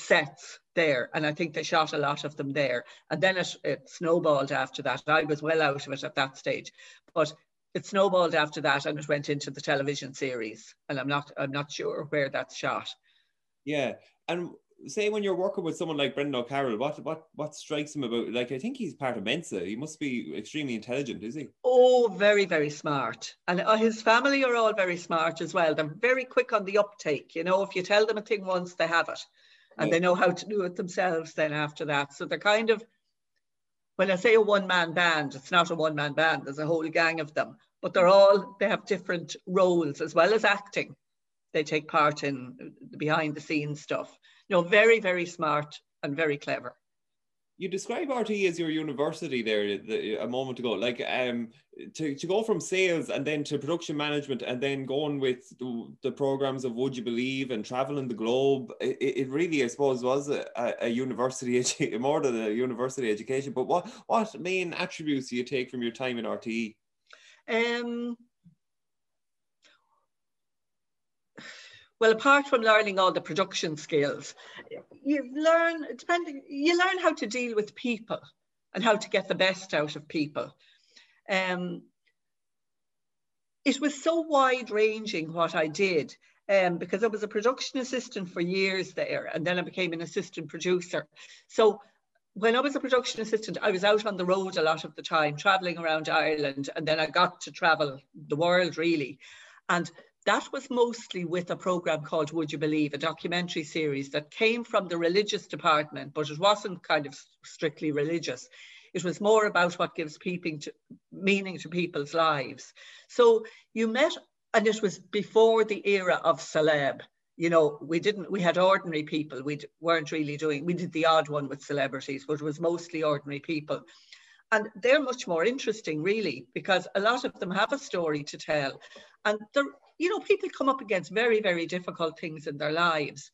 S5: sets there and i think they shot a lot of them there and then it, it snowballed after that i was well out of it at that stage but it snowballed after that and it went into the television series and i'm not i'm not sure where that's shot
S2: Yeah, and say when you're working with someone like Brendan O'Carroll, what what what strikes him about? Like, I think he's part of Mensa. He must be extremely intelligent, is he?
S5: Oh, very, very smart. And uh, his family are all very smart as well. They're very quick on the uptake. You know, if you tell them a thing once, they have it. And
S2: Yeah.
S5: they know how to do it themselves then after that. So they're kind of, when I say a one man band, it's not a one man band, there's a whole gang of them. But they're all, they have different roles as well as acting. They take part in the behind the scenes stuff. You know, very, very smart and very clever.
S2: You describe RTE as your university there the, a moment ago. Like, um, to, to go from sales and then to production management and then going with the, the programs of Would You Believe and traveling the globe, it, it really, I suppose, was a, a, university more than a university education. But what what main attributes do you take from your time in RTE?
S5: Um, well, apart from learning all the production skills, you learn depending you learn how to deal with people and how to get the best out of people. Um, it was so wide ranging what I did um, because I was a production assistant for years there, and then I became an assistant producer. So when I was a production assistant, I was out on the road a lot of the time, traveling around Ireland, and then I got to travel the world really. And that was mostly with a program called Would You Believe, a documentary series that came from the religious department, but it wasn't kind of strictly religious. It was more about what gives to, meaning to people's lives. So you met, and it was before the era of celeb you know, we didn't, we had ordinary people. We weren't really doing, we did the odd one with celebrities, but it was mostly ordinary people. And they're much more interesting, really, because a lot of them have a story to tell. And they're, you know, people come up against very, very difficult things in their lives.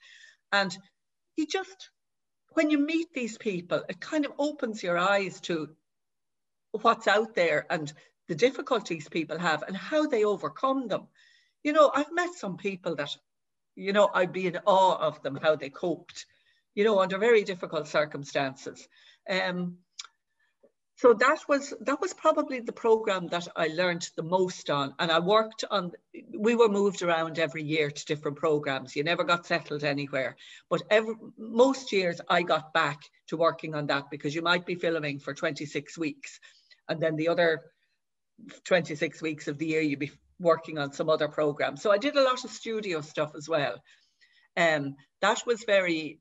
S5: And you just, when you meet these people, it kind of opens your eyes to what's out there and the difficulties people have and how they overcome them. You know, I've met some people that you know, I'd be in awe of them, how they coped, you know, under very difficult circumstances. Um, so that was that was probably the program that I learned the most on, and I worked on. We were moved around every year to different programs. You never got settled anywhere, but every most years I got back to working on that because you might be filming for 26 weeks, and then the other 26 weeks of the year you'd be working on some other program. So I did a lot of studio stuff as well. Um, that was very,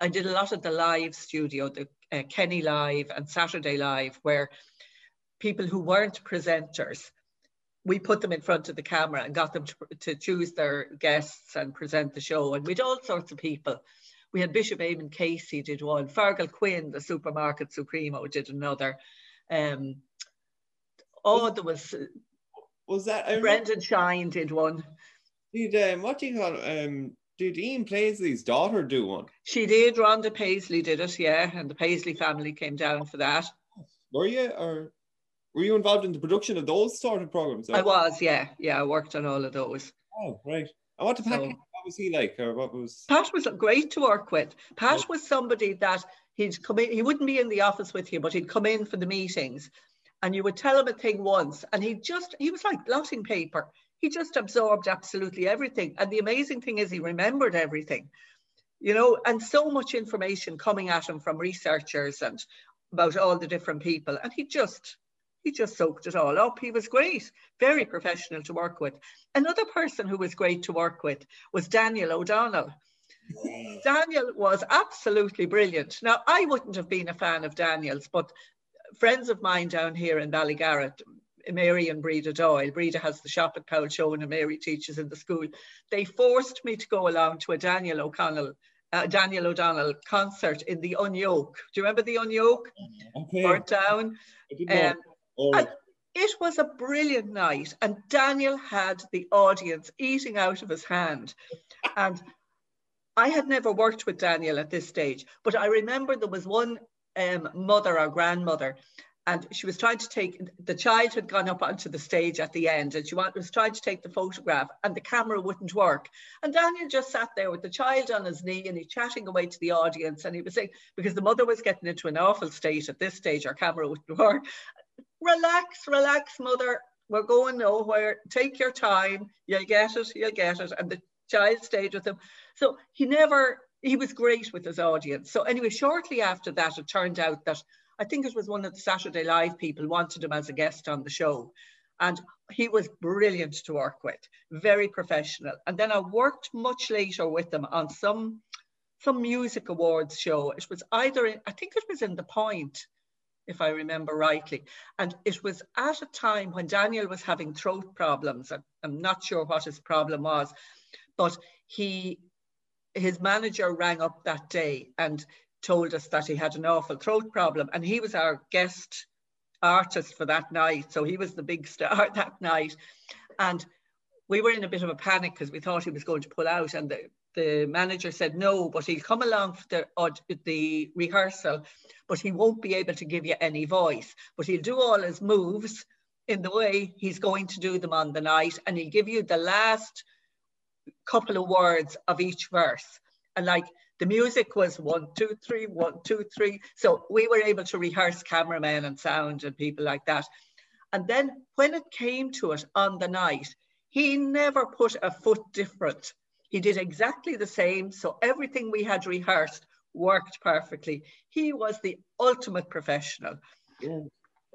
S5: I did a lot of the live studio, the uh, Kenny Live and Saturday Live, where people who weren't presenters, we put them in front of the camera and got them to, to choose their guests and present the show. And we'd all sorts of people. We had Bishop Eamon Casey did one, Fergal Quinn, the supermarket supremo, did another. Um, oh, there was
S2: Was that I
S5: Brendan Shine did one.
S2: Did um, what do you call? Um, did Ian Paisley's daughter do one?
S5: She did. Rhonda Paisley did it, yeah, and the Paisley family came down for that.
S2: Were you or were you involved in the production of those sort of programs?
S5: I was, yeah, yeah. I worked on all of those.
S2: Oh, right. And what, did Pat,
S5: So-
S2: what was he like, or what was?
S5: Pat was great to work with. Pat was somebody that he'd come in. He wouldn't be in the office with you, but he'd come in for the meetings, and you would tell him a thing once, and he just he was like blotting paper. He just absorbed absolutely everything. And the amazing thing is, he remembered everything. You know, and so much information coming at him from researchers and about all the different people, and he just he just soaked it all up. He was great, very professional to work with. Another person who was great to work with was Daniel O'Donnell. Daniel was absolutely brilliant. Now, I wouldn't have been a fan of Daniel's, but friends of mine down here in Ballygarrett, Mary and Breda Doyle, Breda has the shop at Poulshone and Mary teaches in the school. They forced me to go along to a Daniel O'Connell, uh, Daniel O'Donnell concert in the Unyoke. Do you remember the Unyoke?
S2: Okay.
S5: Burnt down. Um,
S2: Oh,
S5: it was a brilliant night, and Daniel had the audience eating out of his hand. And I had never worked with Daniel at this stage, but I remember there was one um, mother or grandmother, and she was trying to take the child had gone up onto the stage at the end, and she was trying to take the photograph, and the camera wouldn't work. And Daniel just sat there with the child on his knee, and he chatting away to the audience, and he was saying because the mother was getting into an awful state at this stage, our camera wouldn't work. Relax, relax, mother. We're going nowhere. Take your time. You'll get it. You'll get it. And the child stayed with him. So he never, he was great with his audience. So anyway, shortly after that, it turned out that I think it was one of the Saturday Live people wanted him as a guest on the show. And he was brilliant to work with, very professional. And then I worked much later with him on some some music awards show. It was either in, I think it was in the point, if I remember rightly. And it was at a time when Daniel was having throat problems. I'm not sure what his problem was, but he his manager rang up that day and told us that he had an awful throat problem and he was our guest artist for that night so he was the big star that night and we were in a bit of a panic because we thought he was going to pull out and the, the manager said no but he'll come along for the, the rehearsal but he won't be able to give you any voice but he'll do all his moves in the way he's going to do them on the night and he'll give you the last couple of words of each verse. And like the music was one, two, three, one, two, three. So we were able to rehearse cameramen and sound and people like that. And then when it came to it on the night, he never put a foot different. He did exactly the same. So everything we had rehearsed worked perfectly. He was the ultimate professional.
S2: Yeah.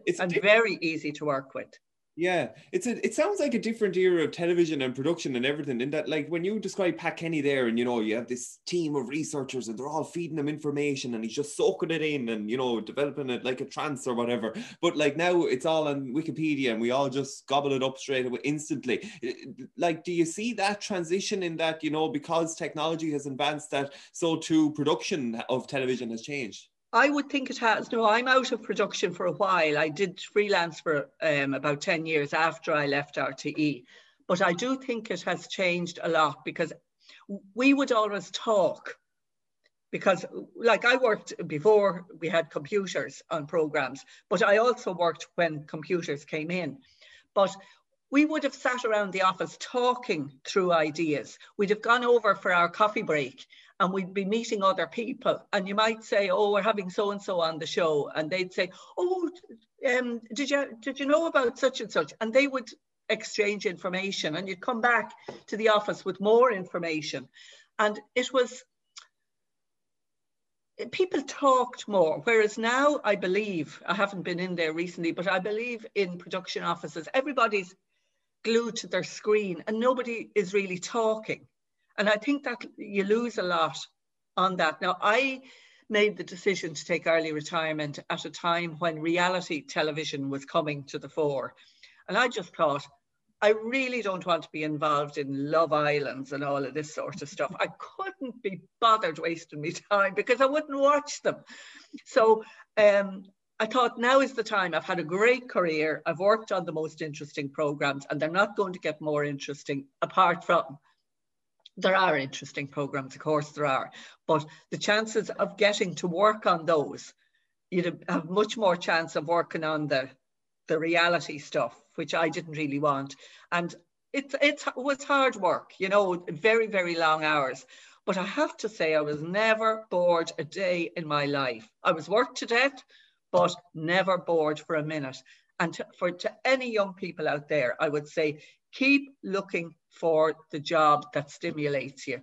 S2: It's
S5: and very easy to work with.
S2: Yeah, it's a. It sounds like a different era of television and production and everything. In that, like when you describe Pat Kenny there, and you know you have this team of researchers and they're all feeding him information, and he's just soaking it in and you know developing it like a trance or whatever. But like now, it's all on Wikipedia, and we all just gobble it up straight away instantly. Like, do you see that transition in that you know because technology has advanced, that so too production of television has changed?
S5: I would think it has. No, I'm out of production for a while. I did freelance for um, about 10 years after I left RTE. But I do think it has changed a lot because we would always talk. Because, like, I worked before we had computers on programs, but I also worked when computers came in. But we would have sat around the office talking through ideas. We'd have gone over for our coffee break and we'd be meeting other people and you might say oh we're having so and so on the show and they'd say oh um, did you did you know about such and such? And they would exchange information and you'd come back to the office with more information. And it was people talked more whereas now i believe i haven't been in there recently but i believe in production offices everybody's glued to their screen and nobody is really talking and I think that you lose a lot on that. Now, I made the decision to take early retirement at a time when reality television was coming to the fore. And I just thought, I really don't want to be involved in Love Islands and all of this sort of stuff. I couldn't be bothered wasting my time because I wouldn't watch them. So um, I thought now is the time. I've had a great career. I've worked on the most interesting programs, and they're not going to get more interesting apart from there are interesting programs, of course there are, but the chances of getting to work on those, you'd have much more chance of working on the the reality stuff, which I didn't really want. And it, it was hard work, you know, very, very long hours. But I have to say, I was never bored a day in my life. I was worked to death, but never bored for a minute. And to, for to any young people out there, I would say keep looking for the job that stimulates you.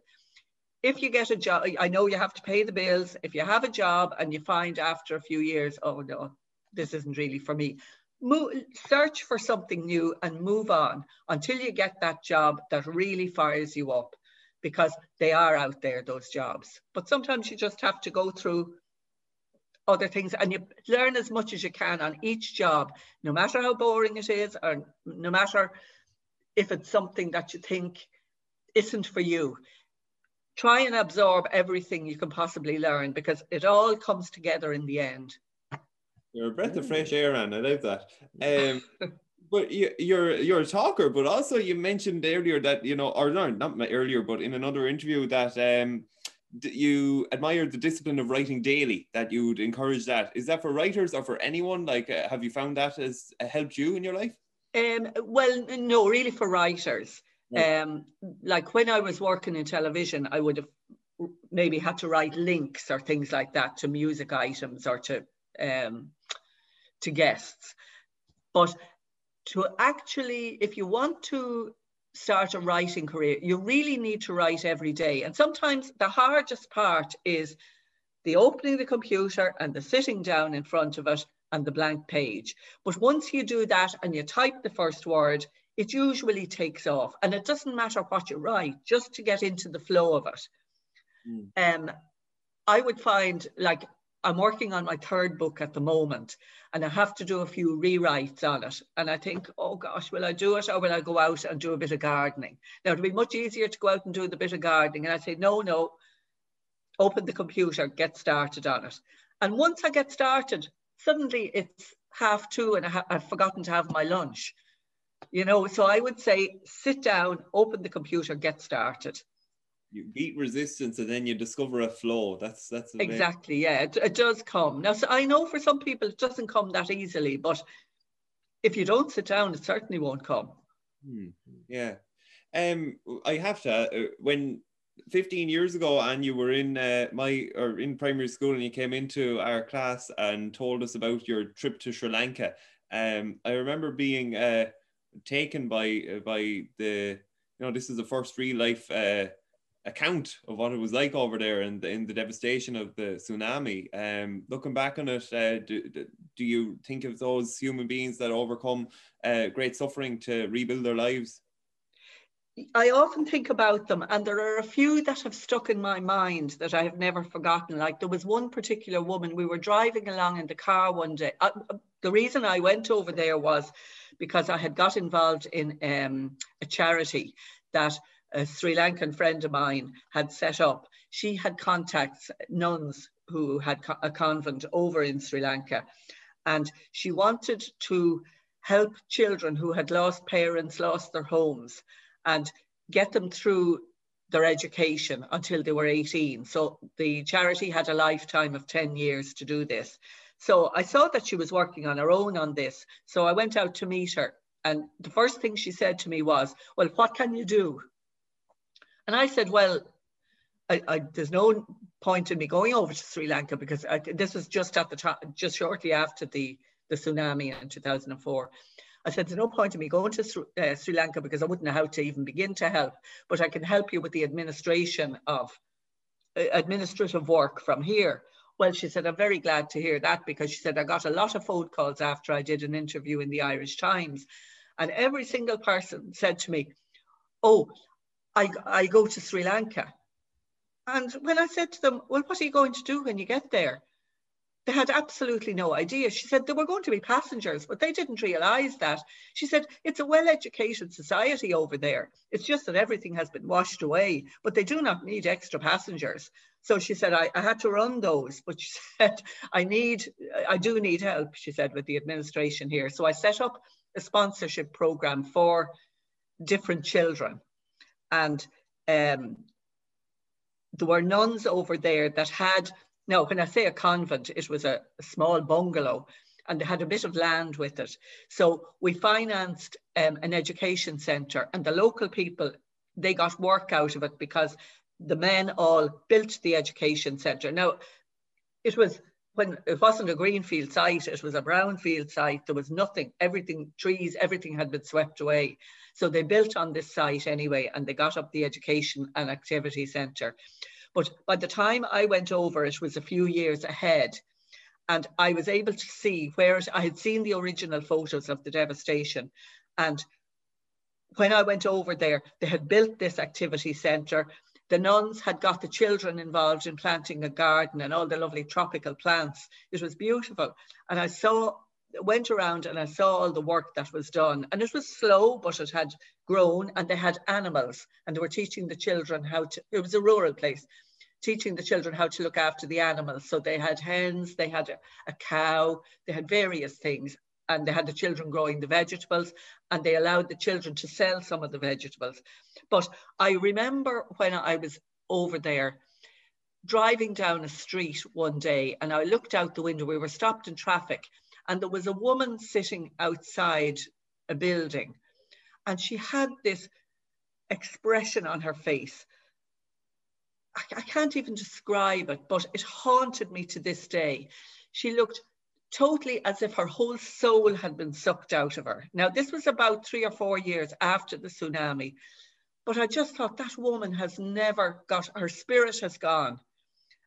S5: If you get a job, I know you have to pay the bills. If you have a job and you find after a few years, oh no, this isn't really for me, move, search for something new and move on until you get that job that really fires you up because they are out there, those jobs. But sometimes you just have to go through other things and you learn as much as you can on each job, no matter how boring it is or no matter if it's something that you think isn't for you. Try and absorb everything you can possibly learn because it all comes together in the end.
S2: You're a breath of fresh air, Anne. I love that. Um, but you, you're you're a talker, but also you mentioned earlier that you know, or no, not earlier, but in another interview that um, you admire the discipline of writing daily. That you would encourage that. Is that for writers or for anyone? Like, uh, have you found that has uh, helped you in your life?
S5: Um, well, no, really for writers. Um, like when I was working in television, I would have maybe had to write links or things like that to music items or to um, to guests. But to actually, if you want to start a writing career, you really need to write every day. And sometimes the hardest part is the opening the computer and the sitting down in front of it and the blank page. But once you do that and you type the first word, it usually takes off. And it doesn't matter what you write, just to get into the flow of it.
S2: Mm.
S5: Um, I would find like I'm working on my third book at the moment and I have to do a few rewrites on it. And I think, oh gosh, will I do it or will I go out and do a bit of gardening? Now, it'd be much easier to go out and do the bit of gardening. And I say, no, no, open the computer, get started on it. And once I get started, suddenly it's half two and I ha- I've forgotten to have my lunch. You know, so I would say sit down, open the computer, get started.
S2: You beat resistance and then you discover a flow. That's that's amazing.
S5: Exactly, yeah, it, it does come. Now, so I know for some people it doesn't come that easily, but if you don't sit down, it certainly won't come.
S2: Hmm, Yeah. Um, I have to. Uh, when 15 years ago, and you were in uh, my or in primary school, and you came into our class and told us about your trip to Sri Lanka. Um, I remember being uh, taken by uh, by the you know this is the first real life uh, account of what it was like over there and in the devastation of the tsunami. Um, looking back on it, uh, do, do you think of those human beings that overcome great suffering to rebuild their lives?
S5: I often think about them, and there are a few that have stuck in my mind that I have never forgotten. Like there was one particular woman, we were driving along in the car one day. Uh, the reason I went over there was because I had got involved in um, a charity that a Sri Lankan friend of mine had set up. She had contacts, nuns who had co- a convent over in Sri Lanka, and she wanted to help children who had lost parents, lost their homes and get them through their education until they were 18. So the charity had a lifetime of 10 years to do this. So I saw that she was working on her own on this. So I went out to meet her. And the first thing she said to me was, Well, what can you do? And I said, Well, I, I, there's no point in me going over to Sri Lanka because I, this was just at the time, just shortly after the, the tsunami in 2004. I said, there's no point in me going to Sri, uh, Sri Lanka because I wouldn't know how to even begin to help, but I can help you with the administration of uh, administrative work from here. Well, she said, I'm very glad to hear that because she said, I got a lot of phone calls after I did an interview in the Irish Times. And every single person said to me, Oh, I, I go to Sri Lanka. And when I said to them, Well, what are you going to do when you get there? They had absolutely no idea. She said there were going to be passengers, but they didn't realize that. She said it's a well educated society over there. It's just that everything has been washed away, but they do not need extra passengers. So she said, I, I had to run those, but she said, I need, I do need help, she said, with the administration here. So I set up a sponsorship program for different children. And um, there were nuns over there that had now, when I say a convent, it was a, a, small bungalow and they had a bit of land with it. So we financed um, an education centre and the local people, they got work out of it because the men all built the education centre. Now, it was when it wasn't a greenfield site, it was a brownfield site. There was nothing, everything, trees, everything had been swept away. So they built on this site anyway, and they got up the education and activity centre. But by the time I went over, it was a few years ahead. And I was able to see where I had seen the original photos of the devastation. And when I went over there, they had built this activity centre. The nuns had got the children involved in planting a garden and all the lovely tropical plants. It was beautiful. And I saw, went around and I saw all the work that was done. And it was slow, but it had grown and they had animals and they were teaching the children how to, it was a rural place, teaching the children how to look after the animals. So they had hens, they had a, a cow, they had various things and they had the children growing the vegetables and they allowed the children to sell some of the vegetables. But I remember when I was over there, driving down a street one day and I looked out the window. We were stopped in traffic and there was a woman sitting outside a building and she had this expression on her face. I, I can't even describe it, but it haunted me to this day. She looked totally as if her whole soul had been sucked out of her. Now, this was about three or four years after the tsunami, but I just thought that woman has never got, her spirit has gone.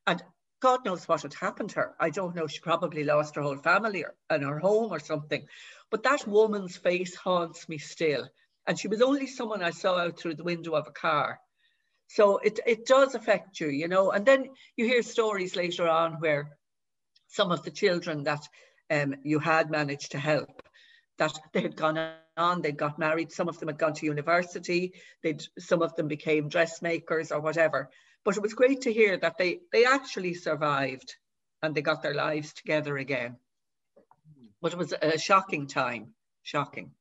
S5: And God knows what had happened to her. I don't know. She probably lost her whole family or, and her home or something. But that woman's face haunts me still. And she was only someone I saw out through the window of a car. So it, it does affect you, you know. And then you hear stories later on where some of the children that um, you had managed to help, that they had gone on, they'd got married, some of them had gone to university, they'd, some of them became dressmakers or whatever. But it was great to hear that they, they actually survived and they got their lives together again. But it was a shocking time, shocking.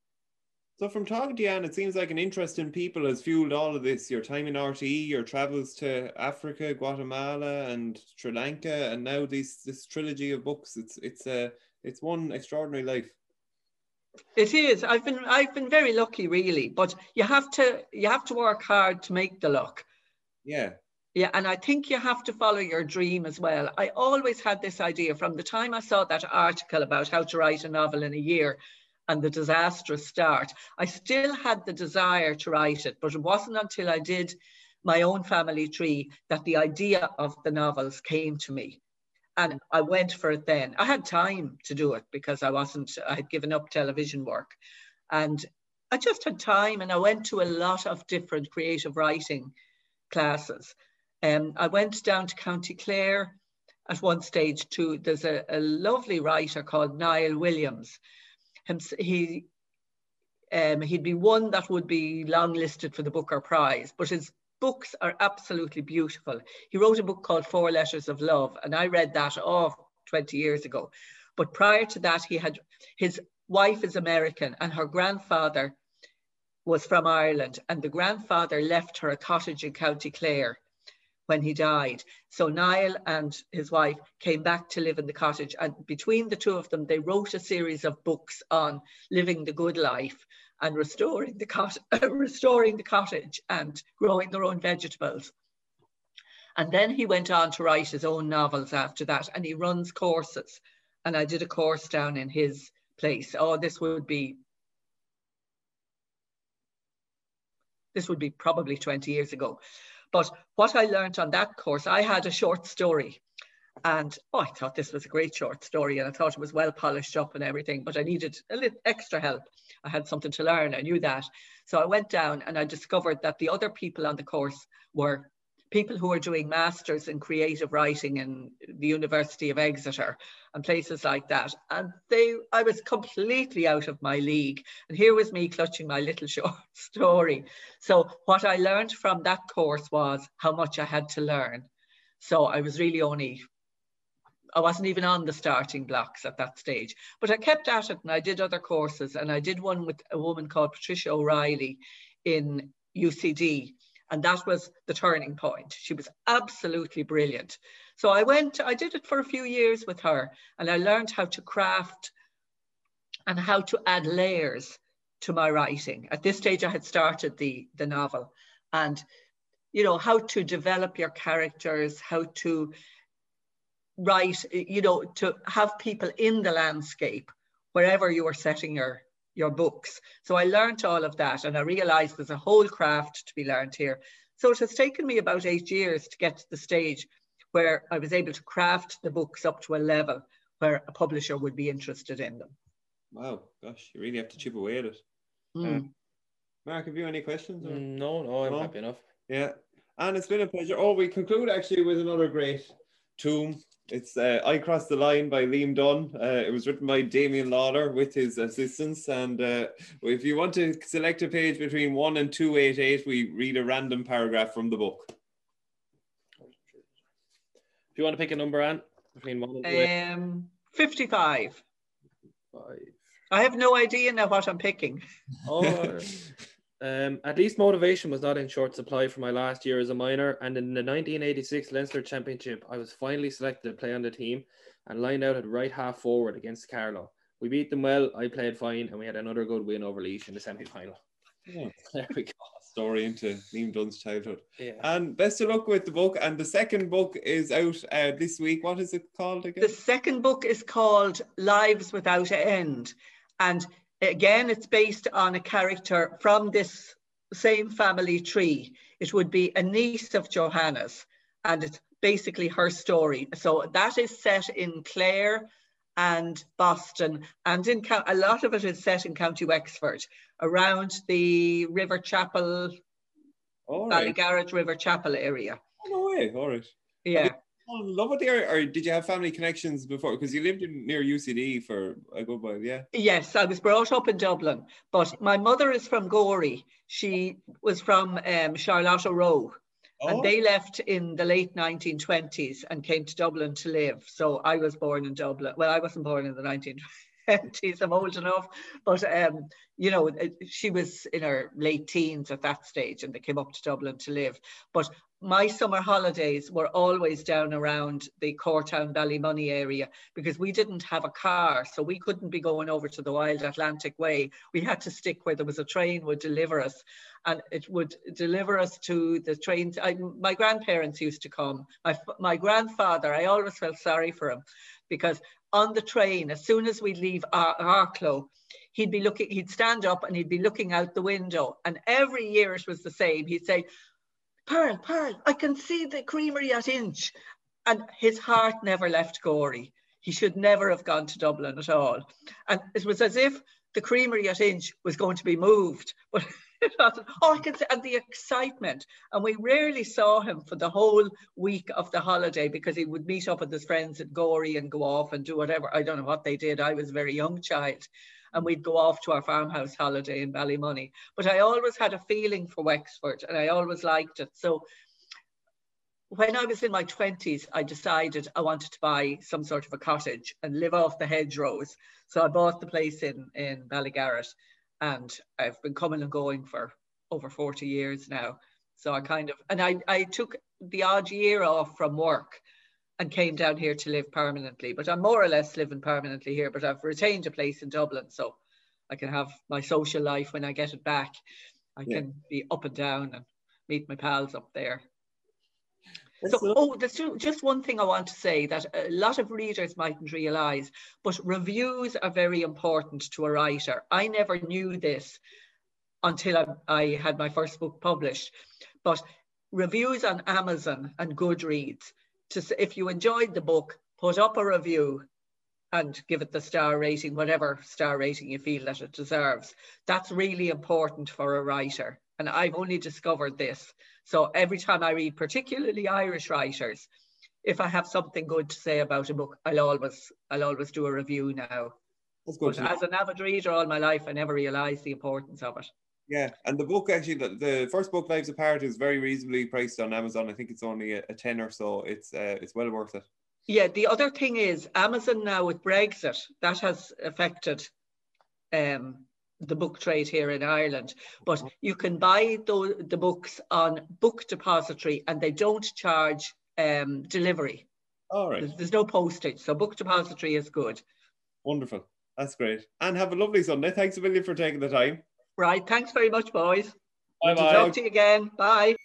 S2: So from talking to you, Anne, it seems like an interest in people has fueled all of this. Your time in RTE, your travels to Africa, Guatemala, and Sri Lanka, and now this this trilogy of books. It's it's a it's one extraordinary life.
S5: It is. I've been I've been very lucky, really. But you have to you have to work hard to make the luck.
S2: Yeah.
S5: Yeah, and I think you have to follow your dream as well. I always had this idea from the time I saw that article about how to write a novel in a year and the disastrous start. I still had the desire to write it, but it wasn't until I did my own family tree that the idea of the novels came to me. And I went for it then. I had time to do it because I wasn't, I had given up television work. And I just had time and I went to a lot of different creative writing classes. Um, I went down to County Clare at one stage to, there's a, a lovely writer called Niall Williams he um, he'd be one that would be long listed for the Booker Prize, but his books are absolutely beautiful. He wrote a book called Four Letters of Love, and I read that oh, 20 years ago. But prior to that, he had his wife is American, and her grandfather was from Ireland, and the grandfather left her a cottage in County Clare when he died. So Niall and his wife came back to live in the cottage. And between the two of them, they wrote a series of books on living the good life and restoring the, cot- restoring the cottage and growing their own vegetables. And then he went on to write his own novels after that, and he runs courses. And I did a course down in his place. Oh, this would be this would be probably 20 years ago. But what I learned on that course, I had a short story and oh, I thought this was a great short story and I thought it was well polished up and everything, but I needed a little extra help. I had something to learn, I knew that. So I went down and I discovered that the other people on the course were people who are doing masters in creative writing in the University of Exeter and places like that. And they, I was completely out of my league. And here was me clutching my little short story. So what I learned from that course was how much I had to learn. So I was really only, I wasn't even on the starting blocks at that stage, but I kept at it and I did other courses and I did one with a woman called Patricia O'Reilly in UCD and that was the turning point. She was absolutely brilliant. So I went, I did it for a few years with her and I learned how to craft and how to add layers to my writing. At this stage, I had started the, the novel and, you know, how to develop your characters, how to write, you know, to have people in the landscape wherever you are setting your, your books. So I learned all of that and I realized there's a whole craft to be learned here. So it has taken me about eight years to get to the stage where I was able to craft the books up to a level where a publisher would be interested in them.
S2: Wow, gosh, you really have to chip away at it.
S5: Mm.
S2: Uh, Mark, have you any questions? Or?
S1: No, no, I'm
S2: No?
S1: happy enough.
S2: Yeah, and it's been a pleasure. Oh, we conclude actually with another great tomb. It's uh, I Crossed the Line by Liam Dunne. Uh, it was written by Damian Lawlor with his assistance. And uh, if you want to select a page between 1 and 288, we read a random paragraph from the book.
S1: If you want to pick a number, Anne, between one and two,
S5: Um, 55.
S1: five.
S5: I have no idea now what I'm picking.
S1: Or Um, at least motivation was not in short supply for my last year as a minor, and in the 1986 Leinster Championship, I was finally selected to play on the team and lined out at right half forward against Carlow. We beat them well, I played fine, and we had another good win over Laois in the semi final.
S2: Yeah.
S1: There we go.
S2: Story into Liam Dunne's childhood.
S1: Yeah.
S2: And best of luck with the book. And the second book is out uh, this week. What is it called again?
S5: The second book is called Lives Without an End. And again, it's based on a character from this same family tree. It would be a niece of Johanna's, and it's basically her story. So that is set in Clare and Boston, and in a lot of it is set in County Wexford, around the Riverchapel,
S2: All right.
S5: Ballygarrett Riverchapel area.
S2: Oh, no way. All right.
S5: Yeah.
S2: Oh, love it there. Or did you have family connections before? Because you lived in, near UCD for a good while. Yeah.
S5: Yes, I was brought up in Dublin, but my mother is from Gorey. She was from um, Charlotte Row,
S2: Oh,
S5: and they left in the late 1920s and came to Dublin to live. So I was born in Dublin. Well, I wasn't born in the 1920s. I'm old enough, but um, you know, she was in her late teens at that stage, and they came up to Dublin to live. But my summer holidays were always down around the Courtown Ballymoney area because we didn't have a car, so we couldn't be going over to the Wild Atlantic Way. We had to stick where there was a train would deliver us, and it would deliver us to the trains. I, my grandparents used to come. My my grandfather, I always felt sorry for him because on the train, as soon as we'd leave Ar- Arklow, he'd be looking. He'd stand up and he'd be looking out the window, and every year it was the same. He'd say. Pearl, Pearl, I can see the creamery at Inch. And his heart never left Gorey. He should never have gone to Dublin at all. And it was as if the creamery at Inch was going to be moved. But. Oh, I can see, and the excitement. And we rarely saw him for the whole week of the holiday because he would meet up with his friends at Gorey and go off and do whatever. I don't know what they did. I was a very young child. And we'd go off to our farmhouse holiday in Ballymoney. But I always had a feeling for Wexford and I always liked it. So when I was in my 20s, I decided I wanted to buy some sort of a cottage and live off the hedgerows. So I bought the place in, in Ballygarrett and I've been coming and going for over 40 years now. So I kind of, and I, I took the odd year off from work and came down here to live permanently. But I'm more or less living permanently here, but I've retained a place in Dublin. So I can have my social life when I get it back. I
S2: Yeah.
S5: can be up and down and meet my pals up there.
S2: That's
S5: So, oh, there's just one thing I want to say that a lot of readers mightn't realize, but reviews are very important to a writer. I never knew this until I, I had my first book published, but reviews on Amazon and Goodreads, to, if you enjoyed the book, put up a review and give it the star rating, whatever star rating you feel that it deserves. That's really important for a writer. And I've only discovered this. So every time I read, particularly Irish writers, if I have something good to say about a book, I'll always I'll always do a review now.
S2: That's good.
S5: But as an avid reader all my life, I never realised the importance of it.
S2: Yeah, and the book actually, the, the first book, Lives Apart, is very reasonably priced on Amazon. I think it's only a, a ten or so. It's uh, it's well worth it.
S5: Yeah, the other thing is Amazon now with Brexit, that has affected um, the book trade here in Ireland. But you can buy the, the books on Book Depository and they don't charge um, delivery.
S2: All right,
S5: There's, there's no postage. So Book Depository is good.
S2: wonderful. That's great. And have a lovely Sunday. Thanks a million for taking the time.
S5: Right. Thanks very much, boys.
S2: Bye
S5: Talk to you again. Bye.